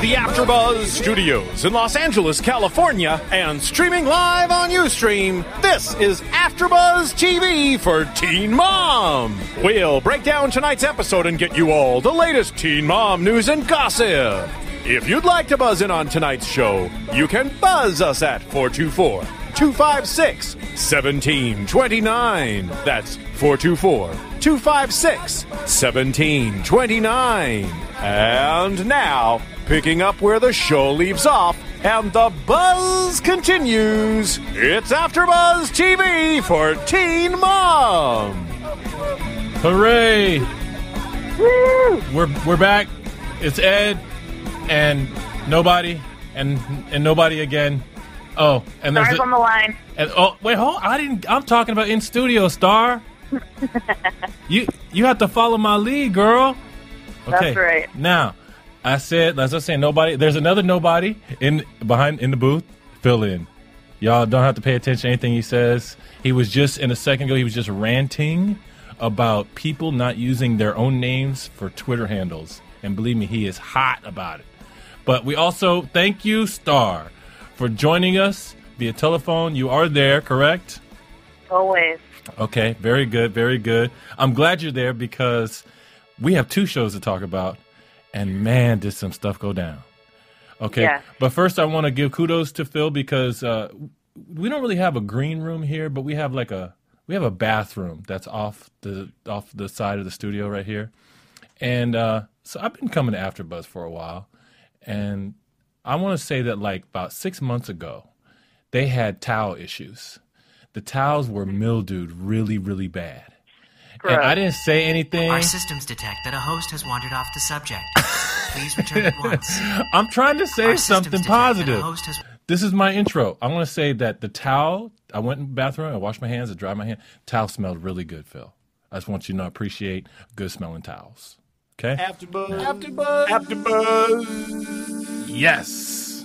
The AfterBuzz Studios in Los Angeles, California, and streaming live on UStream, this is AfterBuzz TV for Teen Mom. We'll break down tonight's episode and get you all the latest Teen Mom news and gossip. If you'd like to buzz in on tonight's show, you can buzz us at 424 256 1729. That's 424 256 1729. And now, picking up where the show leaves off and the buzz continues, it's AfterBuzz TV for Teen Mom. Hooray! We're we're back. It's Ed and nobody and and nobody again. Oh, and there's Stars a- on the line. and, oh wait, hold. I didn't. I'm talking about in studio star. you you have to follow my lead, girl. Okay. That's right. Now, I said, as I was saying, nobody. There's another nobody in behind in the booth. Fill in. Y'all don't have to pay attention to anything he says. He was just in a second ago. He was just ranting about people not using their own names for Twitter handles, and believe me, he is hot about it. But we also thank you, Star, for joining us via telephone. You are there, correct? Always. Okay, very good, very good. I'm glad you're there because we have two shows to talk about, and man, did some stuff go down. Okay, but first I want to give kudos to Phil because uh, we don't really have a green room here, but we have like a we have a bathroom that's off the off the side of the studio right here, and uh, so I've been coming to AfterBuzz for a while, and I want to say that like about six months ago, they had towel issues. The towels were mildewed really, really bad. And I didn't say anything. Our systems detect that a host has wandered off the subject. Please return at once. I'm trying to say Our something detect that a positive. host has This is my intro. I want to say that the towel, I went in the bathroom, I washed my hands, I dried my hand. Towel smelled really good, Phil. I just want you to know appreciate good smelling towels. Okay? AfterBuzz. AfterBuzz. AfterBuzz. Yes.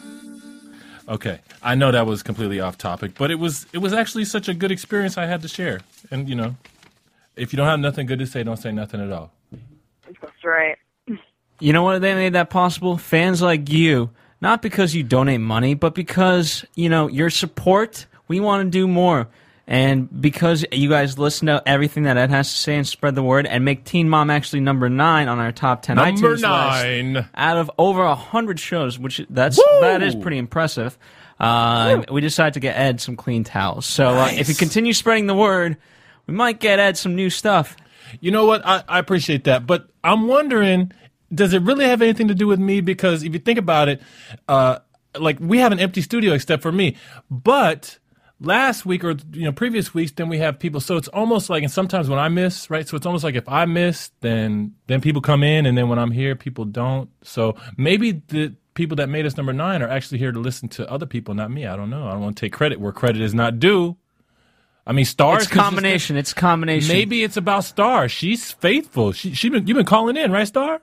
Okay. I know that was completely off topic, but it was it was actually such a good experience I had to share. And you know, if you don't have nothing good to say, don't say nothing at all. That's right. You know what they made that possible? Fans like you. Not because you donate money, but because, you know, your support, we want to do more. And because you guys listen to everything that Ed has to say and spread the word and make Teen Mom actually number nine on our top 10 Number iTunes list nine. out of over a hundred shows, which that's Woo! that is pretty impressive. Uh, we decided to get Ed some clean towels. So uh, if you continue spreading the word, we might get Ed some new stuff. You know what? I, I appreciate that, but I'm wondering, does it really have anything to do with me? Because if you think about it, uh, like we have an empty studio except for me, but last week or you know previous weeks, then we have people. So it's almost like, and sometimes when I miss, right? So it's almost like if I miss, then then people come in, and then when I'm here, people don't. So maybe the people that made us number nine are actually here to listen to other people, not me. I don't know. I don't want to take credit where credit is not due. I mean, stars. It's combination. It's combination. Maybe it's about Star. She's faithful. She she been you've been calling in, right, Star?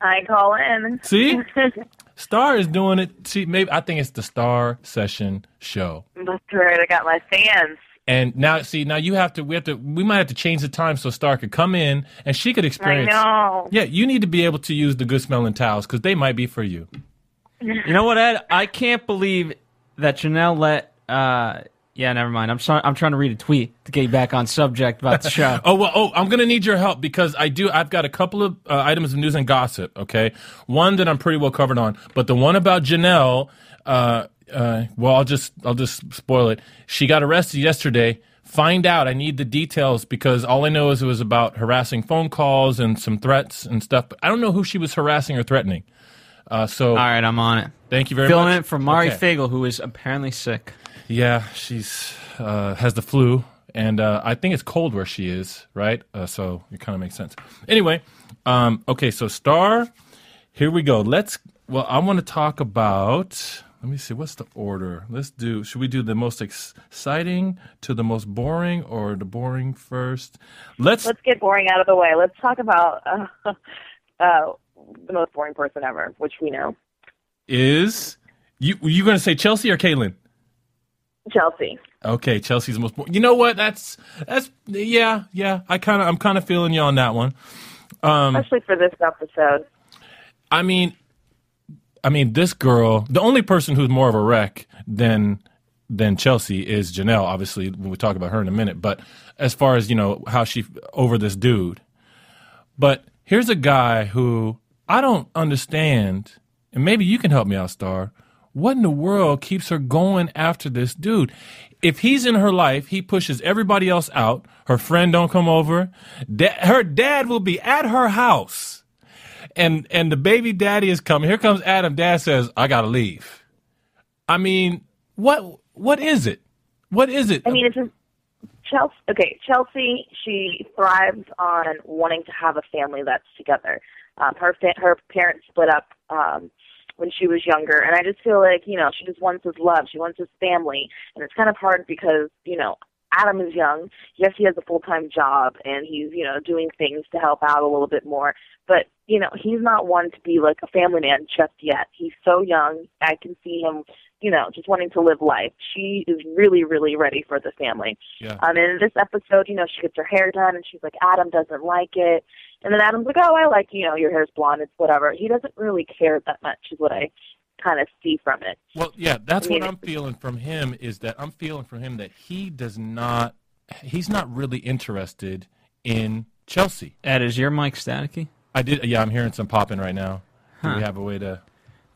I call in. See? Star is doing it. See, maybe I think it's the Star Session show. That's right. I got my fans. And now, see, now you have to. We have to. We might have to change the time so Star could come in and she could experience. I experience. know. Yeah, you need to be able to use the good smelling towels because they might be for you. You know what, Ed? I can't believe that Jenelle let. Uh, yeah, never mind. I'm sorry. I'm trying to read a tweet to get you back on subject about the show. Oh well. Oh, I'm gonna need your help because I do. I've got a couple of uh, items of news and gossip. Okay, one that I'm pretty well covered on, but the one about Jenelle. Uh, uh, well, I'll just I'll just spoil it. She got arrested yesterday. Find out. I need the details because all I know is it was about harassing phone calls and some threats and stuff. But I don't know who she was harassing or threatening. Uh, so All right, I'm on it. thank you very Filling much. it for Mari Okay. Fagel, who is apparently sick. Yeah, she's uh, has the flu, and uh, I think it's cold where she is, right? Uh, so it kind of makes sense. Anyway, um, okay, so Star, here we go. Let's. Well, I want to talk about. Let me see. What's the order? Let's do. Should we do the most exciting to the most boring, or the boring first? Let's. Let's get boring out of the way. Let's talk about uh, uh, the most boring person ever, which we know, is you you going to say Chelsea or Caitlin? Chelsea. Okay, Chelsea's the most. You know what? That's that's yeah yeah. I kind of I'm kind of feeling you on that one. Um, Especially for this episode. I mean, I mean, this girl, the only person who's more of a wreck than than Chelsea is Jenelle. Obviously, when we talk about her in a minute. But as far as you know, how she over this dude. But here's a guy who I don't understand, and maybe you can help me out, Star. What in the world keeps her going after this dude? If he's in her life, he pushes everybody else out. Her friend don't come over. Da- her dad will be at her house and and the baby daddy is coming. Here comes Adam. Dad says, "I gotta leave." I mean, what what is it? What is it? I mean, it's just Chelsea. Okay, Chelsea. She thrives on wanting to have a family that's together. Um, her fa- her parents split up um, when she was younger, and I just feel like you know she just wants his love. She wants his family, and it's kind of hard because you know Adam is young. Yes, he has a full time job, and he's you know doing things to help out a little bit more. But you know he's not one to be like a family man just yet. He's so young. I can see him you know, just wanting to live life. She is really, really ready for the family. Yeah. Um, and in this episode, you know, she gets her hair done and she's like, Adam doesn't like it. And then Adam's like, oh, I like, you know, your hair's blonde. It's whatever. He doesn't really care that much is what I kind of see from it. Well, yeah, that's I mean, what I'm feeling from him is that I'm feeling from him that he does not he's not really interested in Chelsea. Ed, is your mic staticky? I did yeah, I'm hearing some popping right now. Do we have a way to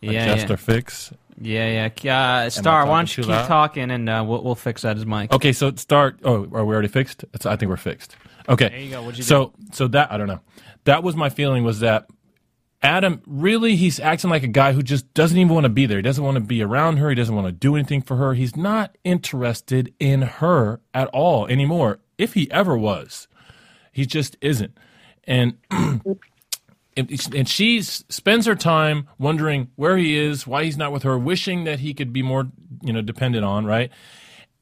Yeah, adjust yeah. or fix? Yeah, yeah. Uh, Star, why don't you keep loud? talking and uh, we'll, we'll fix that as Mike. Okay, so start oh, are we already fixed? It's, I think we're fixed. Okay. There you go. What'd you so so that I don't know. That was my feeling was that Adam really he's acting like a guy who just doesn't even want to be there. He doesn't want to be around her. He doesn't want to do anything for her. He's not interested in her at all anymore. If he ever was, he just isn't. And and and she spends her time wondering where he is, why he's not with her, wishing that he could be more, you know, dependent on, right?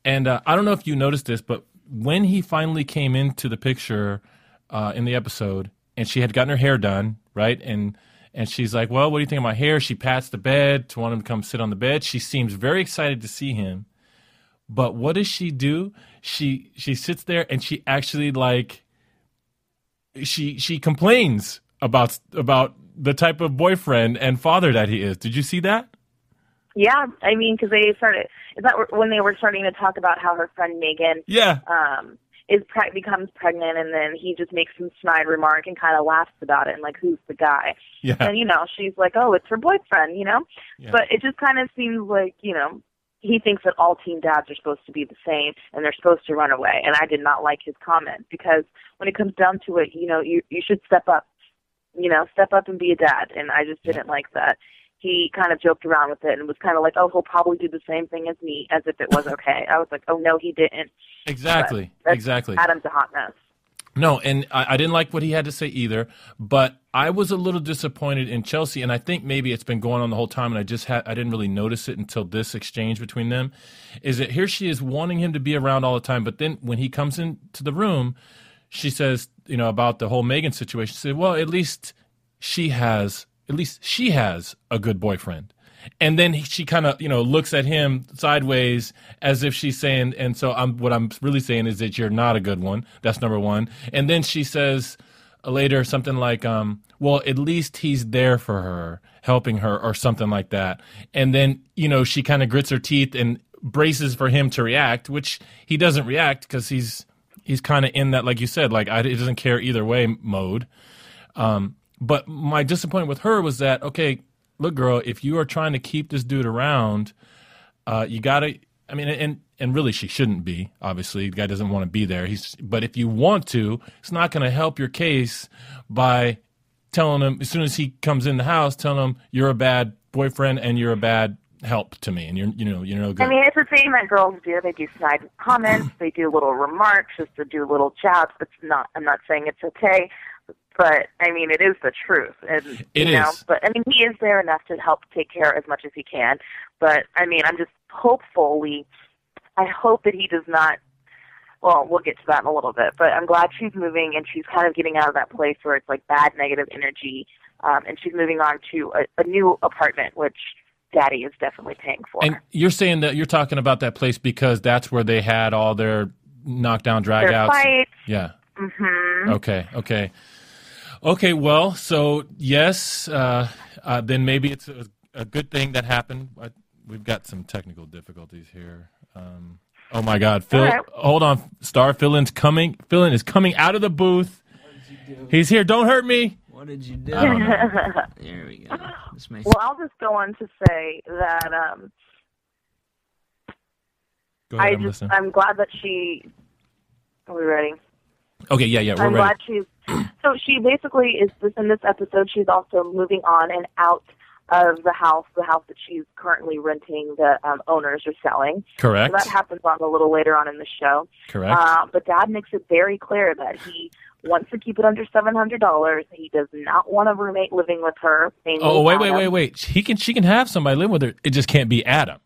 And uh, I don't know if you noticed this, but when he finally came into the picture uh, in the episode, and she had gotten her hair done, right, and and she's like, "Well, what do you think of my hair?" She pats the bed to want him to come sit on the bed. She seems very excited to see him, but what does she do? She she sits there and she actually like she she complains about about the type of boyfriend and father that he is. Did you see that? Yeah, I mean, because they started. Is that when they were starting to talk about how her friend Megan Yeah. um, is pre- becomes pregnant, and then he just makes some snide remark and kind of laughs about it, and like, who's the guy? Yeah. And you know, she's like, oh, it's her boyfriend, you know. Yeah. But it just kind of seems like you know he thinks that all teen dads are supposed to be the same and they're supposed to run away. And I did not like his comment because when it comes down to it, you know, you you should step up, you know, step up and be a dad. And I just didn't like that. He kind of joked around with it and was kind of like, oh, he'll probably do the same thing as me, as if it was okay. I was like, oh no, he didn't. Exactly. Exactly. Adam's a hot mess. No, and I, I didn't like what he had to say either. But I was a little disappointed in Chelsea, and I think maybe it's been going on the whole time, and I just had I didn't really notice it until this exchange between them. Is that here she is wanting him to be around all the time, but then when he comes into the room, she says, you know, about the whole Megan situation. She said, "Well, at least she has, at least she has a good boyfriend." And then he, she kind of, you know, looks at him sideways as if she's saying, and so I'm, what I'm really saying is that you're not a good one. That's number one. And then she says uh, later something like, um, well, at least he's there for her, helping her or something like that. And then, you know, she kind of grits her teeth and braces for him to react, which he doesn't react because he's, he's kind of in that, like you said, like I, doesn't care either way mode. Um, but my disappointment with her was that okay, look, girl, if you are trying to keep this dude around, uh, you gotta. I mean, and and really, she shouldn't be. Obviously, the guy doesn't want to be there. He's, but if you want to, it's not going to help your case by telling him as soon as he comes in the house, telling him you're a bad boyfriend and you're a bad help to me, and you're you know you're no good. I mean, it's the thing that girls do. They do snide comments. they do little remarks just to do little jabs. It's not. I'm not saying it's okay, but I mean, it is the truth, and It you know. is. But I mean, he is there enough to help take care as much as he can. But I mean, I'm just hopefully, I hope that he does not. Well, we'll get to that in a little bit, but I'm glad she's moving and she's kind of getting out of that place where it's like bad negative energy, um, and she's moving on to a, a new apartment, which Daddy is definitely paying for. And you're saying that you're talking about that place because that's where they had all their knockdown Their dragouts. fights. Yeah. hmm Okay. Okay. Okay. Well, so yes, uh, uh, then maybe it's a, a good thing that happened. I, we've got some technical difficulties here. Um, oh my God, Phil! Right. Hold on, Star. Phil's coming. Phil is coming out of the booth. He's here. Don't hurt me. What did you do? I don't know. There we go. This makes Well, I'll just go on to say that um, Go ahead, I I'm just listening. I'm glad that she. Are we ready? Okay. Yeah. Yeah. We're I'm ready. glad she's. So she basically is this in this episode. She's also moving on and out of the house, the house that she's currently renting. The um, owners are selling. Correct. So that happens on a little later on in the show. Correct. Uh, but Dad makes it very clear that he wants to keep it under seven hundred dollars. He does not want a roommate living with her. oh wait, wait, Adam. wait, wait. He can. She can have somebody live with her. It just can't be Adam.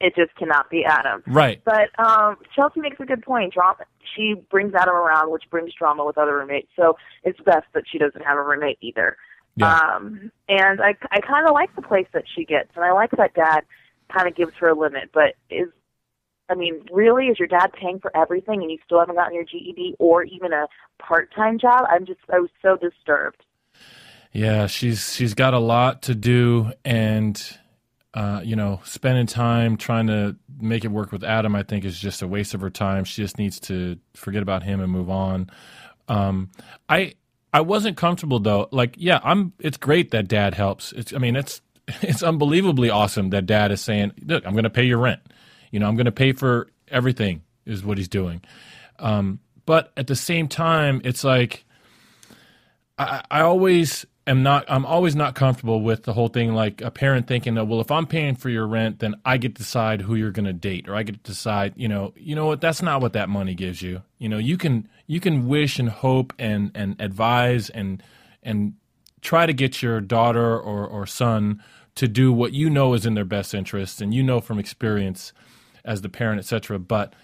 It just cannot be Adam. Right. But um, Chelsea makes a good point. Drama. She brings Adam around, which brings drama with other roommates. So it's best that she doesn't have a roommate either. Yeah. Um, and I, I kind of like the place that she gets, and I like that Dad kind of gives her a limit. But is, I mean, really, is your dad paying for everything, and you still haven't gotten your GED or even a part-time job? I'm just, I was so disturbed. Yeah, she's she's got a lot to do, and uh, you know, spending time trying to make it work with Adam, I think, is just a waste of her time. She just needs to forget about him and move on. Um, I I wasn't comfortable though. Like, yeah, I'm. It's great that Dad helps. It's. I mean, it's it's unbelievably awesome that Dad is saying, "Look, I'm going to pay your rent. You know, I'm going to pay for everything." Is what he's doing. Um, but at the same time, it's like I, I always am not I'm always not comfortable with the whole thing like a parent thinking that well if I'm paying for your rent then I get to decide who you're going to date or I get to decide you know you know what that's not what that money gives you you know you can you can wish and hope and and advise and and try to get your daughter or or son to do what you know is in their best interest and you know from experience as the parent etc but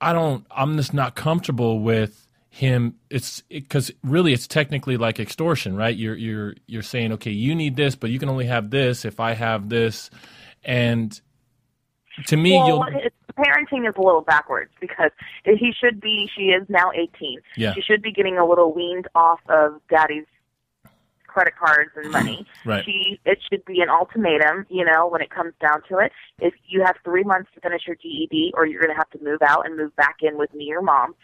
I don't. I'm just not comfortable with him. It's because really, it's technically like extortion, right? You're you're you're saying, okay, you need this, but you can only have this if I have this, and to me, well, parenting is a little backwards because he should be. She is now 18. Yeah. She should be getting a little weaned off of daddy's credit cards and money. Right. She it should be an ultimatum, you know, when it comes down to it. If you have three months to finish your GED, or you're going to have to move out and move back in with me or mom.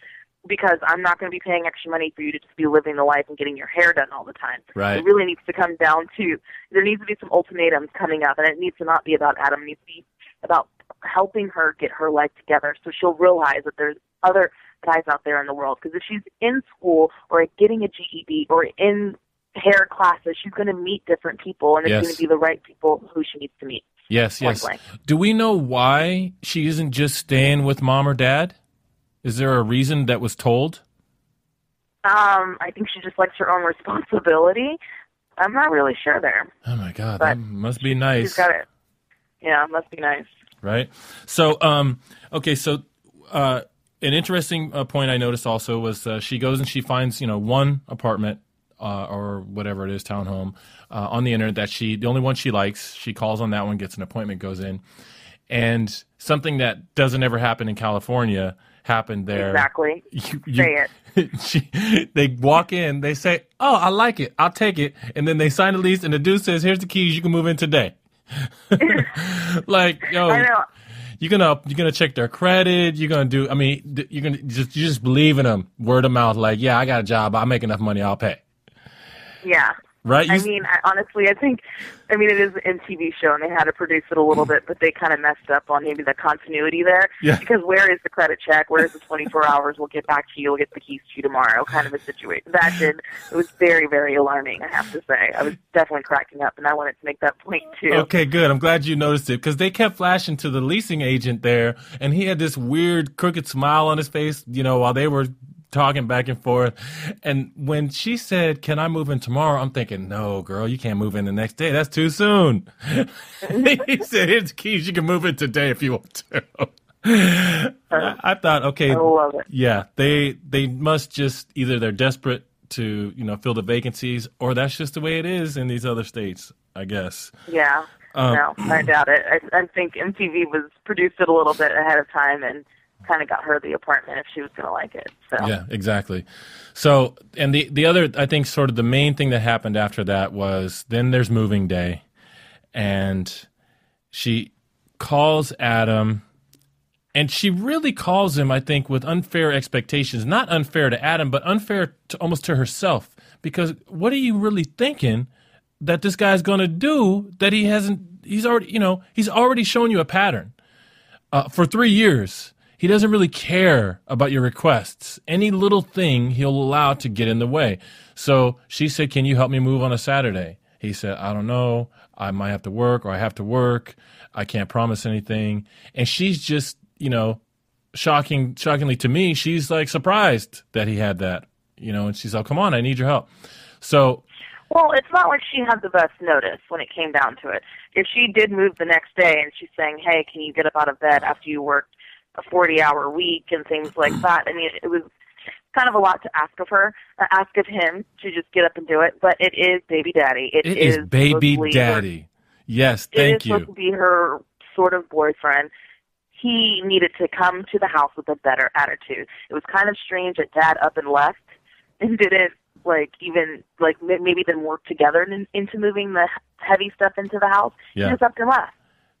Because I'm not going to be paying extra money for you to just be living the life and getting your hair done all the time. Right. It really needs to come down to there needs to be some ultimatums coming up, and it needs to not be about Adam. It needs to be about helping her get her life together, so she'll realize that there's other guys out there in the world. Because if she's in school or getting a GED or in hair classes, she's going to meet different people, and it's Yes. going to be the right people who she needs to meet. yes, yes. blank. Do we know why she isn't just staying with mom or dad? Is there a reason that was told? Um, I think she just likes her own responsibility. I'm not really sure there. Oh my God, But that must be nice. She's got it. Yeah, it must be nice. right? So, um, okay, so uh, an interesting uh, point I noticed also was uh, she goes and she finds you know one apartment uh, or whatever it is, townhome uh, on the internet that she the only one she likes. She calls on that one, gets an appointment, goes in, and something that doesn't ever happen in California happened there. Exactly. You, you, Say it. she, they walk in, they say, "Oh, I like it. I'll take it," and then they sign the lease, and the dude says, "Here's the keys. You can move in today." like, yo, I know. you're gonna you're gonna check their credit. You're gonna do. I mean, you're gonna just you just believe in them, word of mouth. Like, yeah, I got a job. I make enough money. I'll pay. Yeah. Right? I mean, I, honestly, I think, I mean, it is an MTV show, and they had to produce it a little mm. bit, but they kind of messed up on maybe the continuity there. Yeah. Because where is the credit check? Where is the 24 hours? We'll get back to you. We'll get the keys to you tomorrow. Kind of a situation. That did. It was very, very alarming. I have to say. I was definitely cracking up, and I wanted to make that point too. Okay, good. I'm glad you noticed it because they kept flashing to the leasing agent there, and he had this weird crooked smile on his face, you know, while they were talking back and forth. And when she said, "Can I move in tomorrow?" I'm thinking, "No, girl, you can't move in the next day. That's too soon." he said, "Here's the keys. You can move in today if you want to." I, thought, okay, I love it. yeah, they they must just either they're desperate to you know fill the vacancies, or that's just the way it is in these other states, I guess. Yeah. Um, no, I doubt it. I, I think MTV was produced it a little bit ahead of time and kind of got her the apartment if she was going to like it. So Yeah, exactly. So, and the the other, I think, sort of the main thing that happened after that was then there's moving day, and she calls Adam, and she really calls him, I think, with unfair expectations. Not unfair to Adam, but unfair to almost to herself. Because what are you really thinking that this guy's going to do that he hasn't? He's already, you know, he's already shown you a pattern uh, for three years. He doesn't really care about your requests. Any little thing he'll allow to get in the way. So she said, Can you help me move on a Saturday? He said, I don't know. I might have to work or I have to work. I can't promise anything. And she's just, you know, shocking, shockingly to me, she's like surprised that he had that, you know, and she's like, Come on, I need your help. So Well, it's not like she had the best notice when it came down to it. If she did move the next day and she's saying, "Hey, can you get up out of bed after you worked a 40-hour week and things like that?" I mean, it was kind of a lot to ask of her, uh, ask of him to just get up and do it. But it is baby daddy. it, it is, baby supposed to be her- daddy. Yes, it is thank supposed you. to be her sort of boyfriend. He needed to come to the house with a better attitude. It was kind of strange that dad up and left and didn't like even like maybe then work together in, into moving the heavy stuff into the house. Yeah. He just up and left.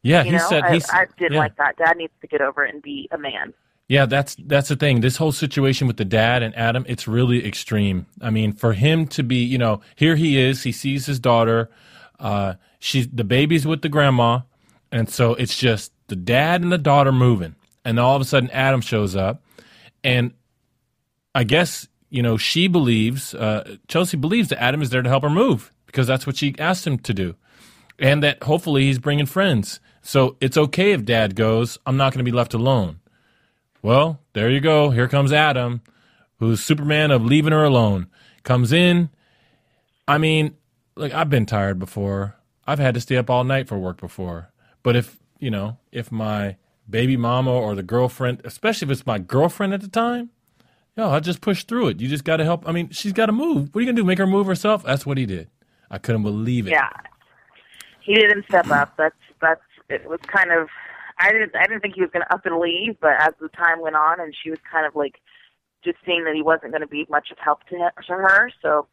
Yeah, You he know, said I, he's, I didn't yeah. like that. Dad needs to get over it and be a man. Yeah, that's that's the thing. This whole situation with the dad and Adam, it's really extreme. I mean, for him to be, you know, here he is, he sees his daughter, uh, she's the baby's with the grandma, and so it's just the dad and the daughter moving, and all of a sudden Adam shows up, and I guess you know she believes uh, Chelsea believes that Adam is there to help her move because that's what she asked him to do, and that hopefully he's bringing friends. So it's okay if dad goes. I'm not going to be left alone. Well, there you go. Here comes Adam, who's Superman of leaving her alone. Comes in. I mean, like I've been tired before. I've had to stay up all night for work before. But if, you know, if my baby mama or the girlfriend, especially if it's my girlfriend at the time, yo, I'll just push through it. You just got to help. I mean, she's got to move. What are you going to do? Make her move herself? That's what he did. I couldn't believe it. Yeah, he didn't step up. That's that's it was kind of. I didn't I didn't think he was going to up and leave, but as the time went on, and she was kind of like just seeing that he wasn't going to be much of help to, to her, so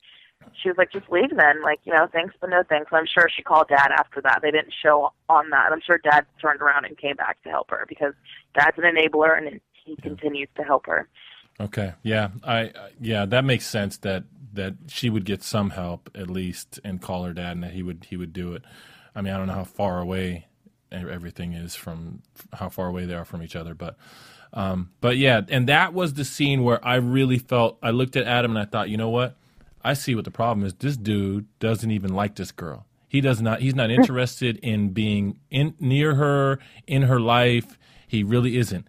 she was like, just leave then. Like, you know, thanks but no thanks. I'm sure she called dad after that. They didn't show on that. I'm sure dad turned around and came back to help her because dad's an enabler and he continues to help her. Okay. Yeah. I, yeah, that makes sense that that she would get some help at least and call her dad and that he would he would do it. I mean, I don't know how far away everything is from how far away they are from each other, but um but yeah, and that was the scene where I really felt I looked at Adam and I thought, "You know what? I see what the problem is. This dude doesn't even like this girl. He does not he's not interested in being in near her in her life. He really isn't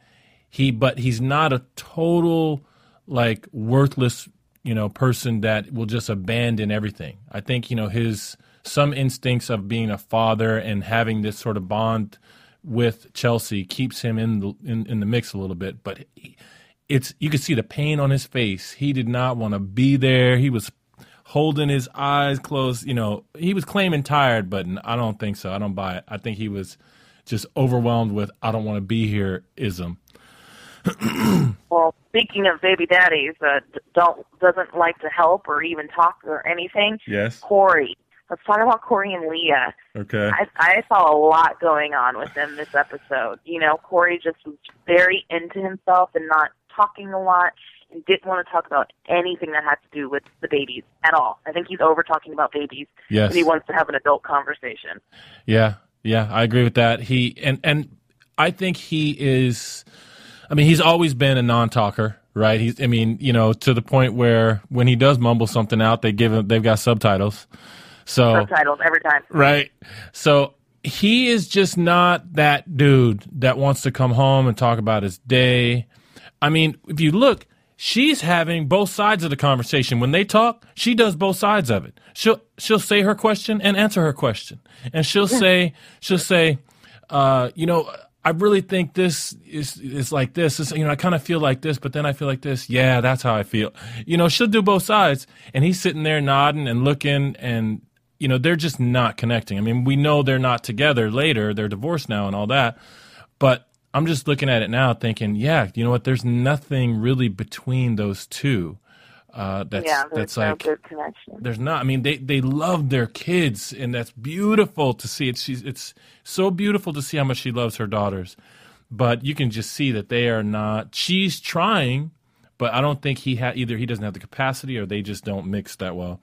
he but he's not a total like worthless you know person that will just abandon everything i think you know his some instincts of being a father and having this sort of bond with chelsea keeps him in the in, in the mix a little bit but it's you could see the pain on his face. He did not want to be there. He was holding his eyes closed you know he was claiming tired but i don't think so. I don't buy it. I think he was just overwhelmed with i don't want to be here ism. Well, speaking of baby daddies that d- don't doesn't like to help or even talk or anything, yes. Corey. Let's talk about Corey and Leah. okay I, I saw a lot going on with them this episode. You know, Corey just was very into himself and not talking a lot and didn't want to talk about anything that had to do with the babies at all. I think he's over talking about babies yes and he wants to have an adult conversation. Yeah, yeah, I agree with that. He and and I think he is. I mean, he's always been a non-talker, right? He's. I mean, you know, to the point where when he does mumble something out, they give him. They've got subtitles. So Subtitles every time. right. So he is just not that dude that wants to come home and talk about his day. I mean, if you look, she's having both sides of the conversation. When they talk, she does both sides of it. She'll she'll say her question and answer her question, and she'll say she'll say, uh, you know. I really think this is is like this. It's, you know, I kind of feel like this, but then I feel like this. Yeah, that's how I feel. You know, she'll do both sides, and he's sitting there nodding and looking, and you know, they're just not connecting. I mean, we know they're not together later. They're divorced now and all that, but I'm just looking at it now, thinking, yeah, you know what? There's nothing really between those two. Uh, that's yeah, that's no like good connection. there's not. I mean, they they love their kids, and that's beautiful to see. It's she's, it's so beautiful to see how much she loves her daughters, but you can just see that they are not. She's trying, but I don't think he had either. He doesn't have the capacity, or they just don't mix that well.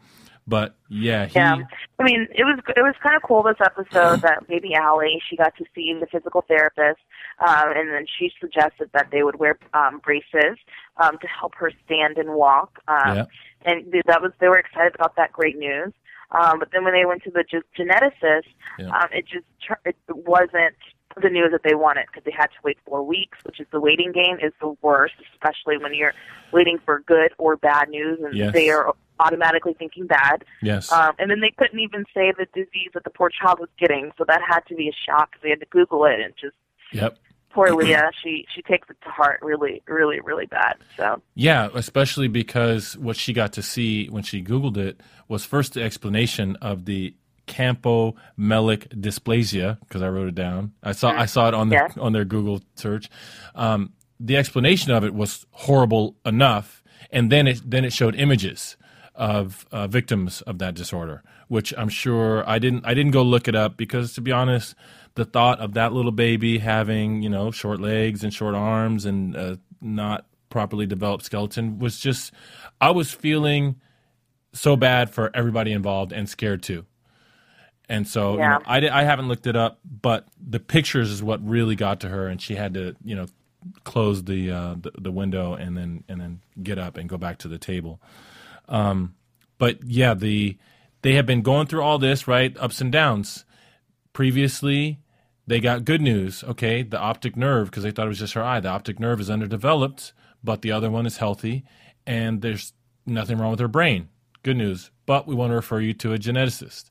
But yeah, he, Yeah, I mean, it was it was kind of cool this episode that baby Ali she got to see the physical therapist, um, and then she suggested that they would wear um, braces um, to help her stand and walk. Um, Yeah. And th- that was they were excited about that great news. Um, but then when they went to the ge- geneticist, Yeah. um, it just tr- it wasn't the news that they wanted because they had to wait four weeks, which is the waiting game is the worst, especially when you're waiting for good or bad news, and Yes. they are automatically thinking bad. yes, Um, and then they couldn't even say the disease that the poor child was getting, so that had to be a shock. They had to Google it, and just yep. poor Leah, she she takes it to heart really, really, really bad. So Yeah, especially because what she got to see when she Googled it was first the explanation of the campomelic dysplasia because I wrote it down. I saw I saw it on their Yeah. on their Google search. Um, the explanation of it was horrible enough, and then it then it showed images of uh, victims of that disorder, which I'm sure I didn't I didn't go look it up because to be honest, the thought of that little baby having you know short legs and short arms and uh, not properly developed skeleton was just I was feeling so bad for everybody involved and scared too. And so you know, I, I haven't looked it up, but the pictures is what really got to her, and she had to you know close the uh, the, the window and then and then get up and go back to the table. Um, but yeah, the they have been going through all this right ups and downs. Previously, they got good news. Okay, the optic nerve because they thought it was just her eye. The optic nerve is underdeveloped, but the other one is healthy, and there's nothing wrong with her brain. Good news. But we want to refer you to a geneticist.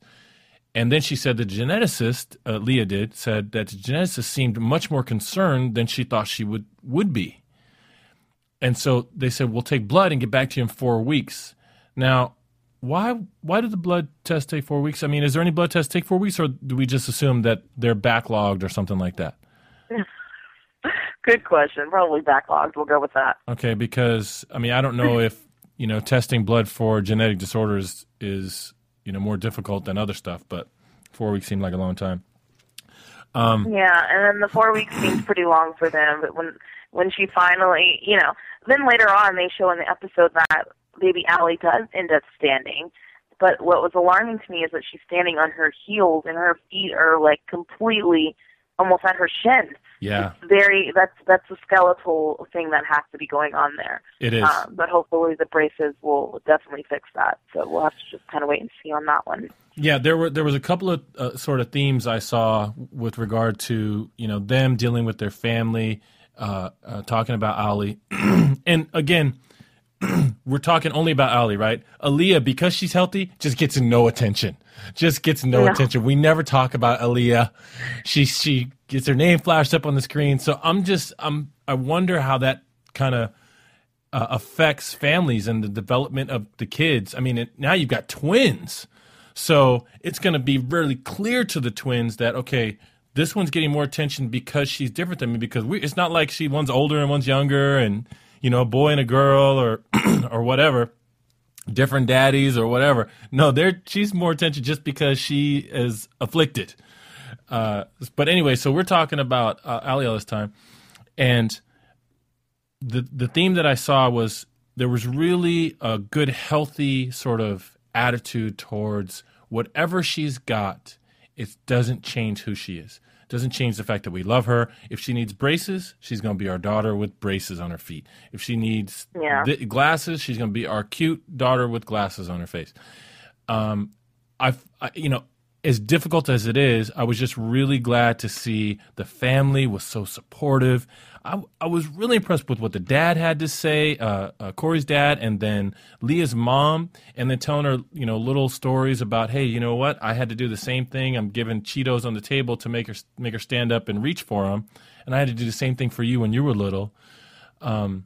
And then she said the geneticist, uh, Leah did, said that the geneticist seemed much more concerned than she thought she would would be. And so they said, "We'll take blood and get back to you in four weeks." Now, why why did the blood test take four weeks? I mean, is there any blood test take four weeks, or do we just assume that they're backlogged or something like that? good question. Probably backlogged. We'll go with that. Okay, because I mean, I don't know if you know testing blood for genetic disorders is you know more difficult than other stuff, but four weeks seemed like a long time. Um, Yeah, and then the four weeks seems pretty long for them. But when when she finally, you know, then later on they show in the episode that baby Ali does end up standing. But what was alarming to me is that she's standing on her heels and her feet are like completely almost at her shin. Yeah, It's very that's that's a skeletal thing that has to be going on there. it is. Um, but hopefully the braces will definitely fix that. So we'll have to just kind of wait and see on that one. Yeah, there were there was a couple of uh, sort of themes I saw with regard to you know them dealing with their family, uh, uh, talking about Ali, and again, we're talking only about Ali, right? Aleeah, because she's healthy, just gets no attention. Just gets no attention. We never talk about Aleeah. She she gets her name flashed up on the screen. So I'm just I'm I wonder how that kind of uh, affects families and the development of the kids. I mean, it, now you've got twins. So it's going to be really clear to the twins that okay, this one's getting more attention because she's different than me. Because we, it's not like she one's older and one's younger, and you know, a boy and a girl, or or whatever, different daddies or whatever. No, they're she's more attention just because she is afflicted. Uh, but anyway, so we're talking about uh, Ali all this time, and the the theme that I saw was there was really a good, healthy sort of attitude towards whatever she's got. It doesn't change who she is. Doesn't change the fact that we love her. If she needs braces, she's going to be our daughter with braces on her feet. If she needs Yeah. th- glasses, she's going to be our cute daughter with glasses on her face. Um, I've, I, you know, as difficult as it is, I was just really glad to see the family was so supportive. I, I was really impressed with what the dad had to say, uh, uh, Corey's dad, and then Leah's mom, and then telling her, you know, little stories about, hey, you know what? I had to do the same thing. I'm giving Cheetos on the table to make her make her stand up and reach for them, and I had to do the same thing for you when you were little. Um,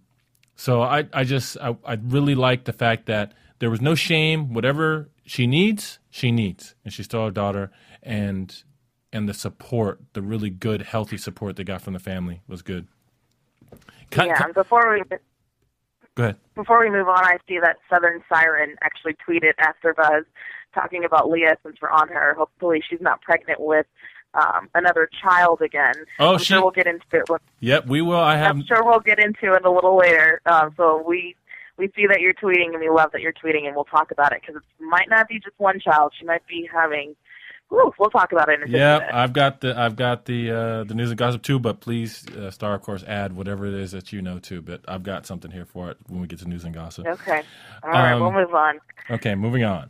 so I, I just, I, I really like the fact that there was no shame. Whatever she needs, she needs, and she's still our daughter, and and the support, the really good, healthy support they got from the family was good. Cut- yeah. cut- Before we go ahead. before we move on, I see that Southern Siren actually tweeted after Buzz talking about Leah since we're on her. Hopefully, she's not pregnant with um, another child again. Oh, I'm she- sure we'll get into it. When, Yep, we will. I have. I'm sure we'll get into it a little later. Um, so we we see that you're tweeting, and we love that you're tweeting, and we'll talk about it because it might not be just one child. She might be having. Whew, we'll talk about it in a just a Yeah. I've got the I've got the uh, the news and gossip too. But please, uh, Star, of course, add whatever it is that you know too. But I've got something here for it when we get to news and gossip. Okay. All right, Um, we'll move on. Okay, moving on.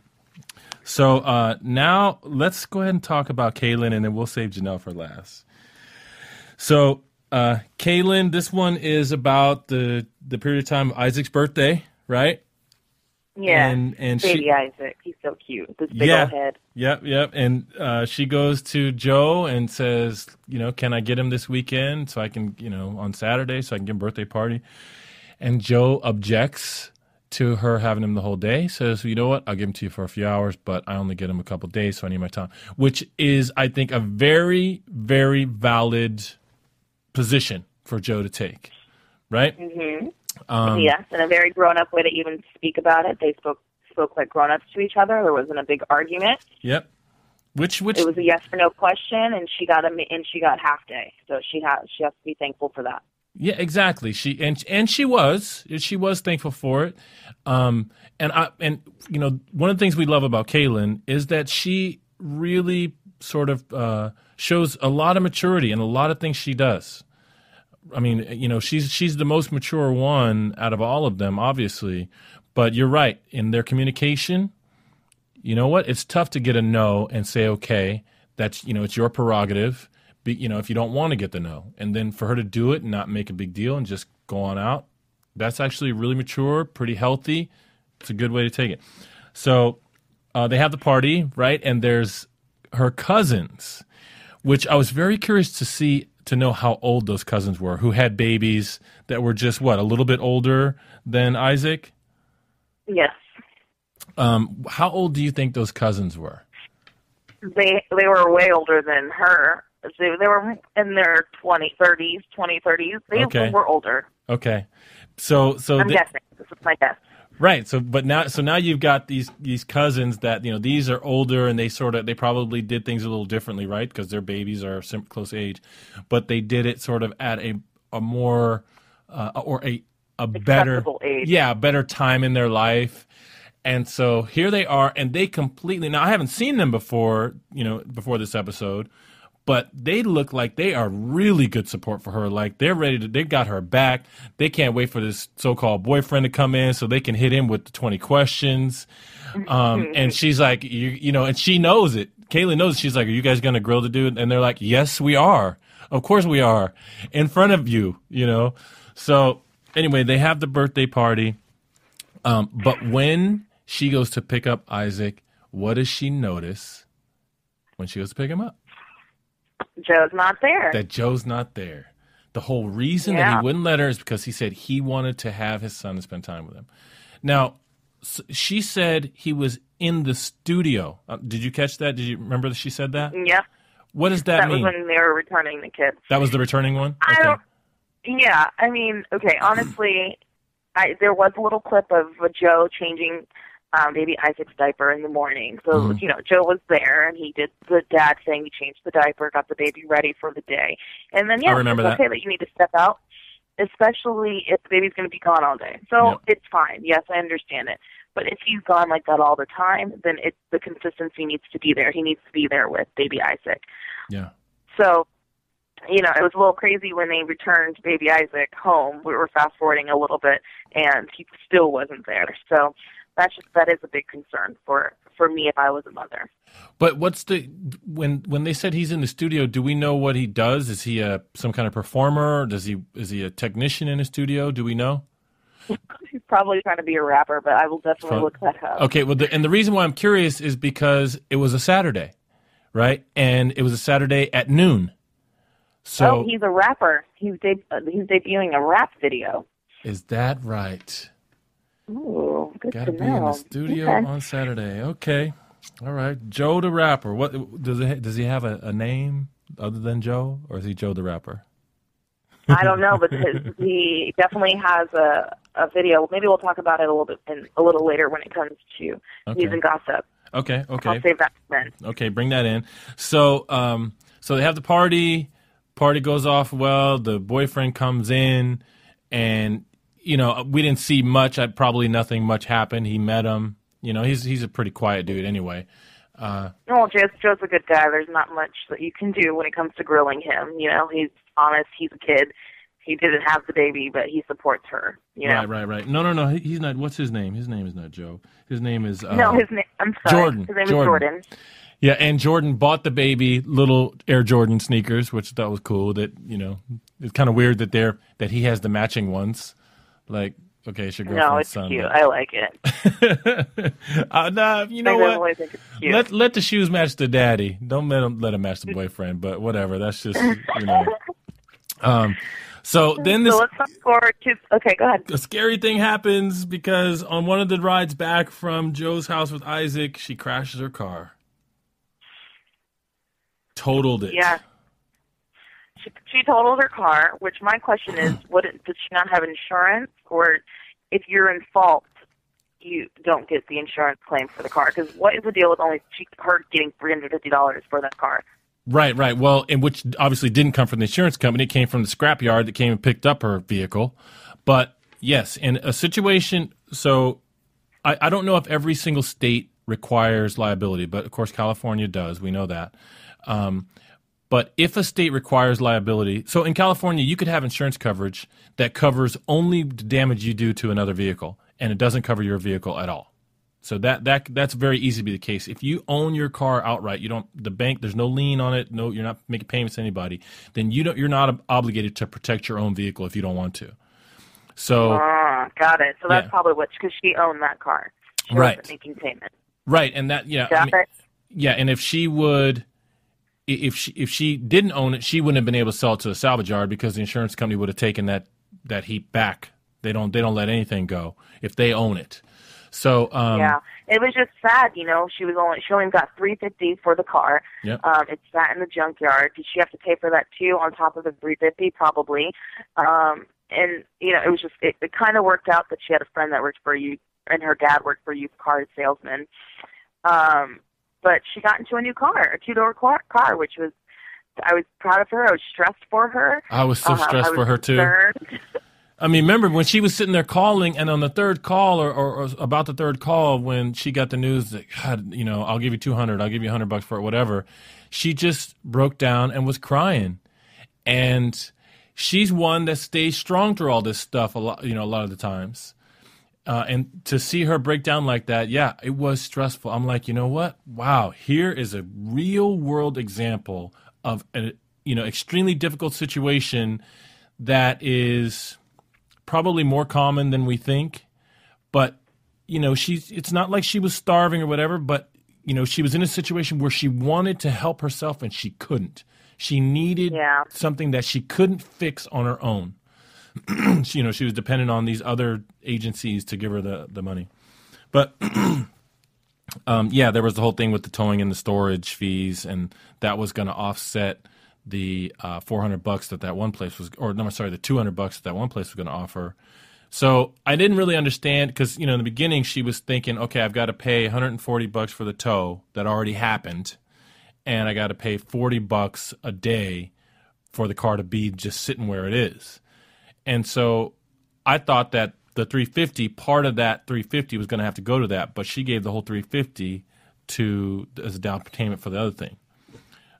So uh, now let's go ahead and talk about Kailyn, and then we'll save Jenelle for last. So, uh, Kailyn, this one is about the the period of time of Isaac's birthday, right? Yeah. and- and baby she- Isaac, he's so cute. This big Yeah. old head. Yep, yep. And uh, she goes to Joe and says, you know, can I get him this weekend so I can, you know, on Saturday so I can give him a birthday party? And Joe objects to her having him the whole day. Says, you know what? I'll give him to you for a few hours, but I only get him a couple days, so I need my time. Which is, I think, a very, very valid position for Joe to take, right? Um, yes, in a very grown up way to even speak about it. They spoke spoke like grown ups to each other. There wasn't a big argument. Yep. Which, which, It was a yes or no question, and she got a and she got half day. So she has she has to be thankful for that. Yeah, exactly. She and and she was she was thankful for it. Um, and I and you know one of the things we love about Kailyn is that she really sort of uh, shows a lot of maturity in a lot of things she does. I mean, you know, she's she's the most mature one out of all of them, obviously. But you're right in their communication. You know what? It's tough to get a no and say okay. That's you know it's your prerogative. Be, you know if you don't want to get the no, and then for her to do it and not make a big deal and just go on out, that's actually really mature, pretty healthy. It's a good way to take it. So uh, they have the party, right? And there's her cousins, which I was very curious to see to know how old those cousins were, who had babies that were just what a little bit older than Isaac. Yes, Um, how old do you think those cousins were? they they were way older than her. They, they were in their twenty thirties, twenty thirties. They Okay. were older. Okay, so so I'm guessing. This is my guess. Right. So, but now, so now you've got these these cousins that you know these are older and they sort of they probably did things a little differently, right? Because their babies are sim- close age, but they did it sort of at a a more uh, or a a better age. yeah a better time in their life. And so here they are, and they completely now I haven't seen them before, you know, before this episode, but they look like they are really good support for her. Like they're ready to, they've got her back. They can't wait for this so-called boyfriend to come in so they can hit him with the 20 questions. Um, and she's like, you, you know, and she knows it. Kaylee knows. it. She's like, are you guys going to grill the dude? And they're like, yes, we are. Of course we are in front of you, you know? So anyway, they have the birthday party. Um, but when she goes to pick up Isaac, what does she notice when she goes to pick him up? Joe's not there. that Joe's not there. The whole reason that he wouldn't let her is because he said he wanted to have his son and spend time with him. Now, she said he was in the studio. Uh, did you catch that? Did you remember that she said that? Yeah. What does that, that was when they were returning the kids. that was the returning one? I don't. Yeah, I mean, okay. Honestly, I there was a little clip of Joe changing um, baby Isaac's diaper in the morning. So Mhm. you know, Joe was there and he did the dad thing. He changed the diaper, got the baby ready for the day, and then yeah, I remember it's that. okay that you need to step out, especially if the baby's going to be gone all day. So Yep. it's fine. Yes, I understand it. But if he's gone like that all the time, then it the consistency needs to be there. He needs to be there with baby Isaac. Yeah. So, you know, it was a little crazy when they returned baby Isaac home. We were fast forwarding a little bit, and he still wasn't there. So that's just that is a big concern for for me if I was a mother. But what's the when when they said he's in the studio? Do we know what he does? Is he a some kind of performer? Does he is he a technician in a studio? Do we know? He's probably trying to be a rapper, but I will definitely Fun. look that up. Okay, well, the, and the reason why I'm curious is because it was a Saturday, right? And it was a Saturday at noon. So oh, he's a rapper. He's uh, he's debuting a rap video. is that right? Ooh, good Got to to be know. in the studio Okay. on Saturday. Okay, all right. Joe the rapper. What does it? Does he have a, a name other than Joe, or is he Joe the rapper? I don't know, but his, he definitely has a a video. Maybe we'll talk about it a little bit in, a little later when it comes to Okay. news and gossip. Okay, okay. I'll save that then. Okay, bring that in. So, um, so they have the party. Party goes off well. The boyfriend comes in, and you know we didn't see much. I probably nothing much happened. He met him. You know, he's he's a pretty quiet dude anyway. Well, Jo's, Jo's a good guy. There's not much that you can do when it comes to grilling him. You know, he's honest. He's a kid. He didn't have the baby, but he supports her. You know. Right, right, right. No, no, no. he- He's not. What's his name? His name is not Joe. His name is uh, No, his name. I'm sorry. Jordan. His name Jordan. is Jordan. Yeah, and Jordan bought the baby little Air Jordan sneakers, which I thought was cool. That you know, it's kind of weird that they're that he has the matching ones. Like, okay, it's your girlfriend's No, it's son. cute. but- I like it. uh, nah, you know I what? definitely think it's cute. Let let the shoes match the daddy. Don't let him let him match the boyfriend. But whatever. That's just you know. Um. So then this so let's fast forward to. Okay, go ahead. a scary thing happens because on one of the rides back from Jo's house with Isaac, she crashes her car. Totaled it. Yeah. She, she totaled her car, which my question is, what does she not have insurance, or if you're in fault, you don't get the insurance claim for the car? Because what is the deal with only she, her getting three hundred fifty dollars for that car? Right, right. Well, and which obviously didn't come from the insurance company. It came from the scrapyard that came and picked up her vehicle. But yes, in a situation, so I, I don't know if every single state requires liability, but of course California does. We know that. Um, but if a state requires liability, so in California, you could have insurance coverage that covers only the damage you do to another vehicle, and it doesn't cover your vehicle at all. So that that that's very easy to be the case. If you own your car outright, you don't the bank. There's no lien on it. No, you're not making payments to anybody. Then you don't. You're not obligated to protect your own vehicle if you don't want to. So Ah, got it. So that's Yeah. probably what because she owned that car. She Right. wasn't making payments. right, and that yeah, I mean, yeah, and if she would, if she if she didn't own it, she wouldn't have been able to sell it to a salvage yard because the insurance company would have taken that that heap back. They don't they don't let anything go if they own it. So um, yeah, it was just sad. You know, she was only she only got three fifty for the car. Yep. Um, it sat in the junkyard. Did she have to pay for that too on top of the three fifty? Probably. Um, and you know, it was just it, it kind of worked out that she had a friend that worked for you, and her dad worked for a used car salesman. Um, but she got into a new car, a two door car, car, which was I was proud of her. I was stressed for her. I was so uh, I stressed was for her too. I mean, remember when she was sitting there calling, and on the third call, or, or, or about the third call, when she got the news that, God, you know, I'll give you two hundred, I'll give you hundred bucks for it, whatever. She just broke down and was crying, and she's one that stays strong through all this stuff a lot, you know, a lot of the times. Uh, and to see her break down like that, yeah, it was stressful. I'm like, you know what? Wow, here is a real world example of a you know extremely difficult situation that is probably more common than we think. But you know, she's it's not like she was starving or whatever, but you know, she was in a situation where she wanted to help herself and she couldn't. She needed Yeah. something that she couldn't fix on her own. She- you know, she was dependent on these other agencies to give her the, the money. But um, yeah, there was the whole thing with the towing and the storage fees, and that was going to offset the uh, 400 bucks that that one place was, or no, sorry, the 200 bucks that that one place was going to offer. So I didn't really understand because you know in the beginning she was thinking, okay, I've got to pay 140 bucks for the tow that already happened, and I got to pay 40 bucks a day for the car to be just sitting where it is. And so I thought that the 350 part of that 350 was going to have to go to that, but she gave the whole 350 to as a down payment for the other thing.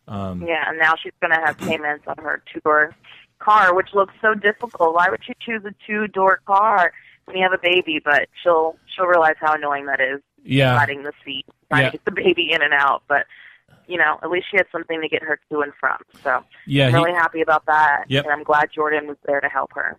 Um, yeah, and now she's going to have payments on her two door car, which looks so difficult. Why would she choose a two door car when you have a baby? But she'll she'll realize how annoying that is. Yeah. riding the seat. trying Yeah. to get the baby in and out. But you know, at least she had something to get her to and from. So Yeah, I'm he- really happy about that. Yep. And I'm glad Jordan was there to help her.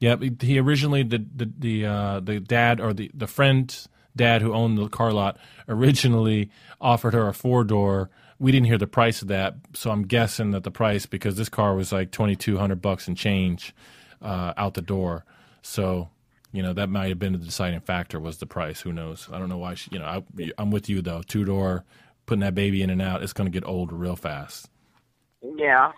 Yep. He- He originally the the the uh, the dad or the the friend dad who owned the car lot originally offered her a four door. We didn't hear the price of that, so I'm guessing that the price because this car was like twenty two hundred bucks and change uh, out the door. So you know that might have been the deciding factor was the price. Who knows? I don't know why. She, you know, I, I'm with you though. Two door, putting that baby in and out, it's going to get old real fast. Yeah.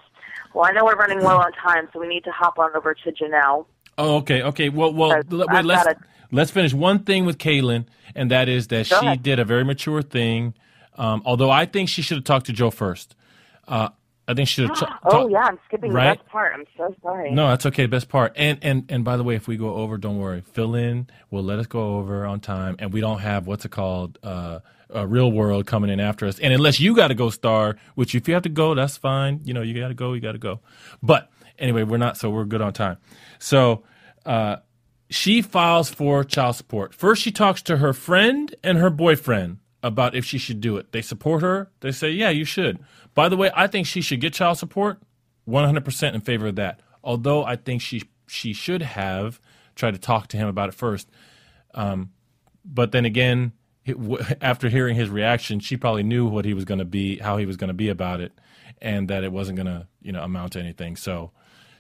Well, I know we're running low on time, so we need to hop on over to Jenelle. Oh, okay, okay. Well, well, let, wait, let's gotta- let's finish one thing with Kailyn, and that is that Go she ahead. did a very mature thing. Um, although I think she should have talked to Jo first. Uh, I think she ta- Oh yeah, I'm skipping right? the best part. I'm so sorry. No, that's okay. Best part. And and and by the way, if we go over, don't worry. Fill in. We'll let us go over on time, and we don't have what's it called, uh, a real world coming in after us. And unless you got to go star, which if you have to go, that's fine. You know, you got to go, you got to go. But anyway, we're not, so we're good on time. So. uh she files for child support. First, she talks to her friend and her boyfriend about if she should do it. They support her. They say, yeah, you should. By the way, I think she should get child support. 100% in favor of that. Although I think she she should have tried to talk to him about it first. Um, but then again, after hearing his reaction, she probably knew what he was going to be, how he was going to be about it, and that it wasn't going to, you know, amount to anything. So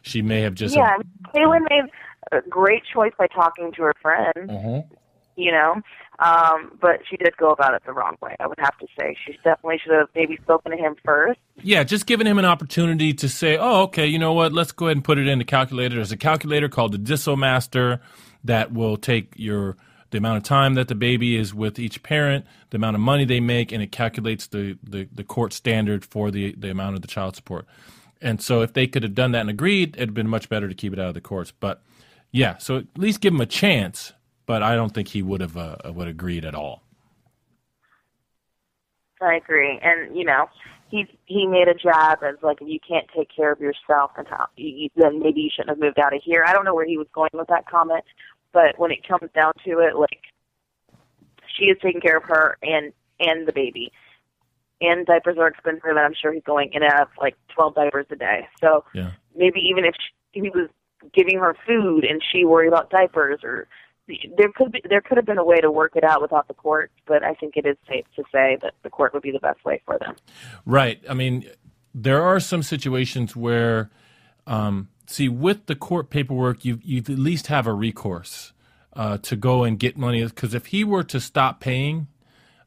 she may have just Yeah, Kailyn made a great choice by talking to her friend. Mm-hmm. You know, um, but she did go about it the wrong way. I would have to say she definitely should have maybe spoken to him first. Yeah, just giving him an opportunity to say, oh, okay, you know what? Let's go ahead and put it in the calculator. There's a calculator called the DissoMaster that will take your the amount of time that the baby is with each parent, the amount of money they make, and it calculates the, the, the court standard for the, the amount of the child support. And so if they could have done that and agreed, it'd been much better to keep it out of the courts. But yeah, so at least give him a chance. But I don't think he would have uh, would agreed at all. I agree, and you know, he he made a jab as like if you can't take care of yourself, and how you, you, then maybe you shouldn't have moved out of here. I don't know where he was going with that comment, but when it comes down to it, like she is taking care of her and and the baby, and diapers are expensive, and I'm sure he's going in and out of like 12 diapers a day. So Yeah. maybe even if she, he was giving her food and she worried about diapers or there could be there could have been a way to work it out without the court, but I think it is safe to say that the court would be the best way for them. Right. I mean, there are some situations where, um, see, with the court paperwork, you you at least have a recourse uh, to go and get money. Because if he were to stop paying,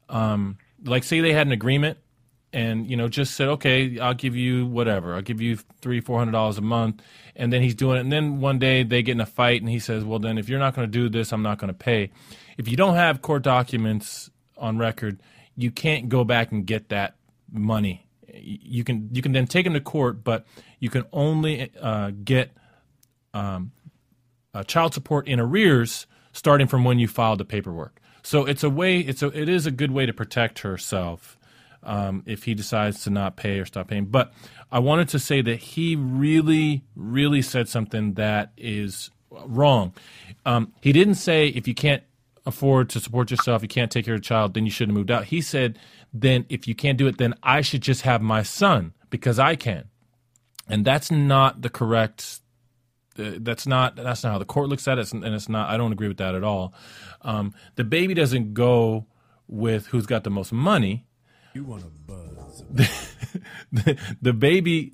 um, like say they had an agreement, and you know just said, okay, I'll give you whatever, I'll give you three four hundred dollars a month, and then he's doing it, and then one day they get in a fight, and he says, well, then if you're not going to do this, I'm not going to pay. If you don't have court documents on record, you can't go back and get that money. You can you can then take him to court, but you can only uh, get um, uh, child support in arrears starting from when you filed the paperwork. So it's a way. It's a it is a good way to protect herself um, if he decides to not pay or stop paying. But I wanted to say that he really, really said something that is wrong. Um, he didn't say if you can't afford to support yourself, you can't take care of a child, then you shouldn't have moved out. He said, then if you can't do it, then I should just have my son because I can. And that's not the correct. Uh, that's not that's not how the court looks at it, and it's not. I don't agree with that at all. Um, the baby doesn't go with who's got the most money. You want to buzz. the, the baby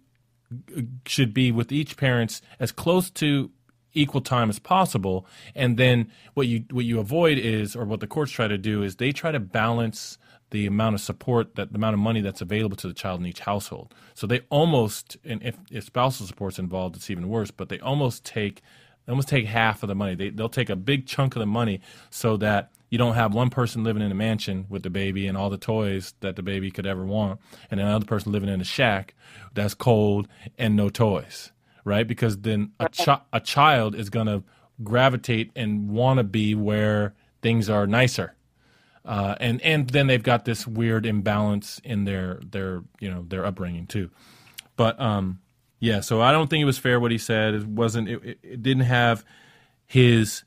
should be with each parents as close to equal time as possible. And then what you what you avoid is or what the courts try to do is they try to balance the amount of support that the amount of money that's available to the child in each household. So they almost and if, if spousal support's involved it's even worse but they almost take they almost take half of the money. They, they'll take a big chunk of the money so that you don't have one person living in a mansion with the baby and all the toys that the baby could ever want, and another person living in a shack that's cold and no toys, right? Because then a, chi- a child is going to gravitate and want to be where things are nicer. Uh, and and then they've got this weird imbalance in their their you know their upbringing too, but um yeah so I don't think it was fair what he said it wasn't it, it, it didn't have his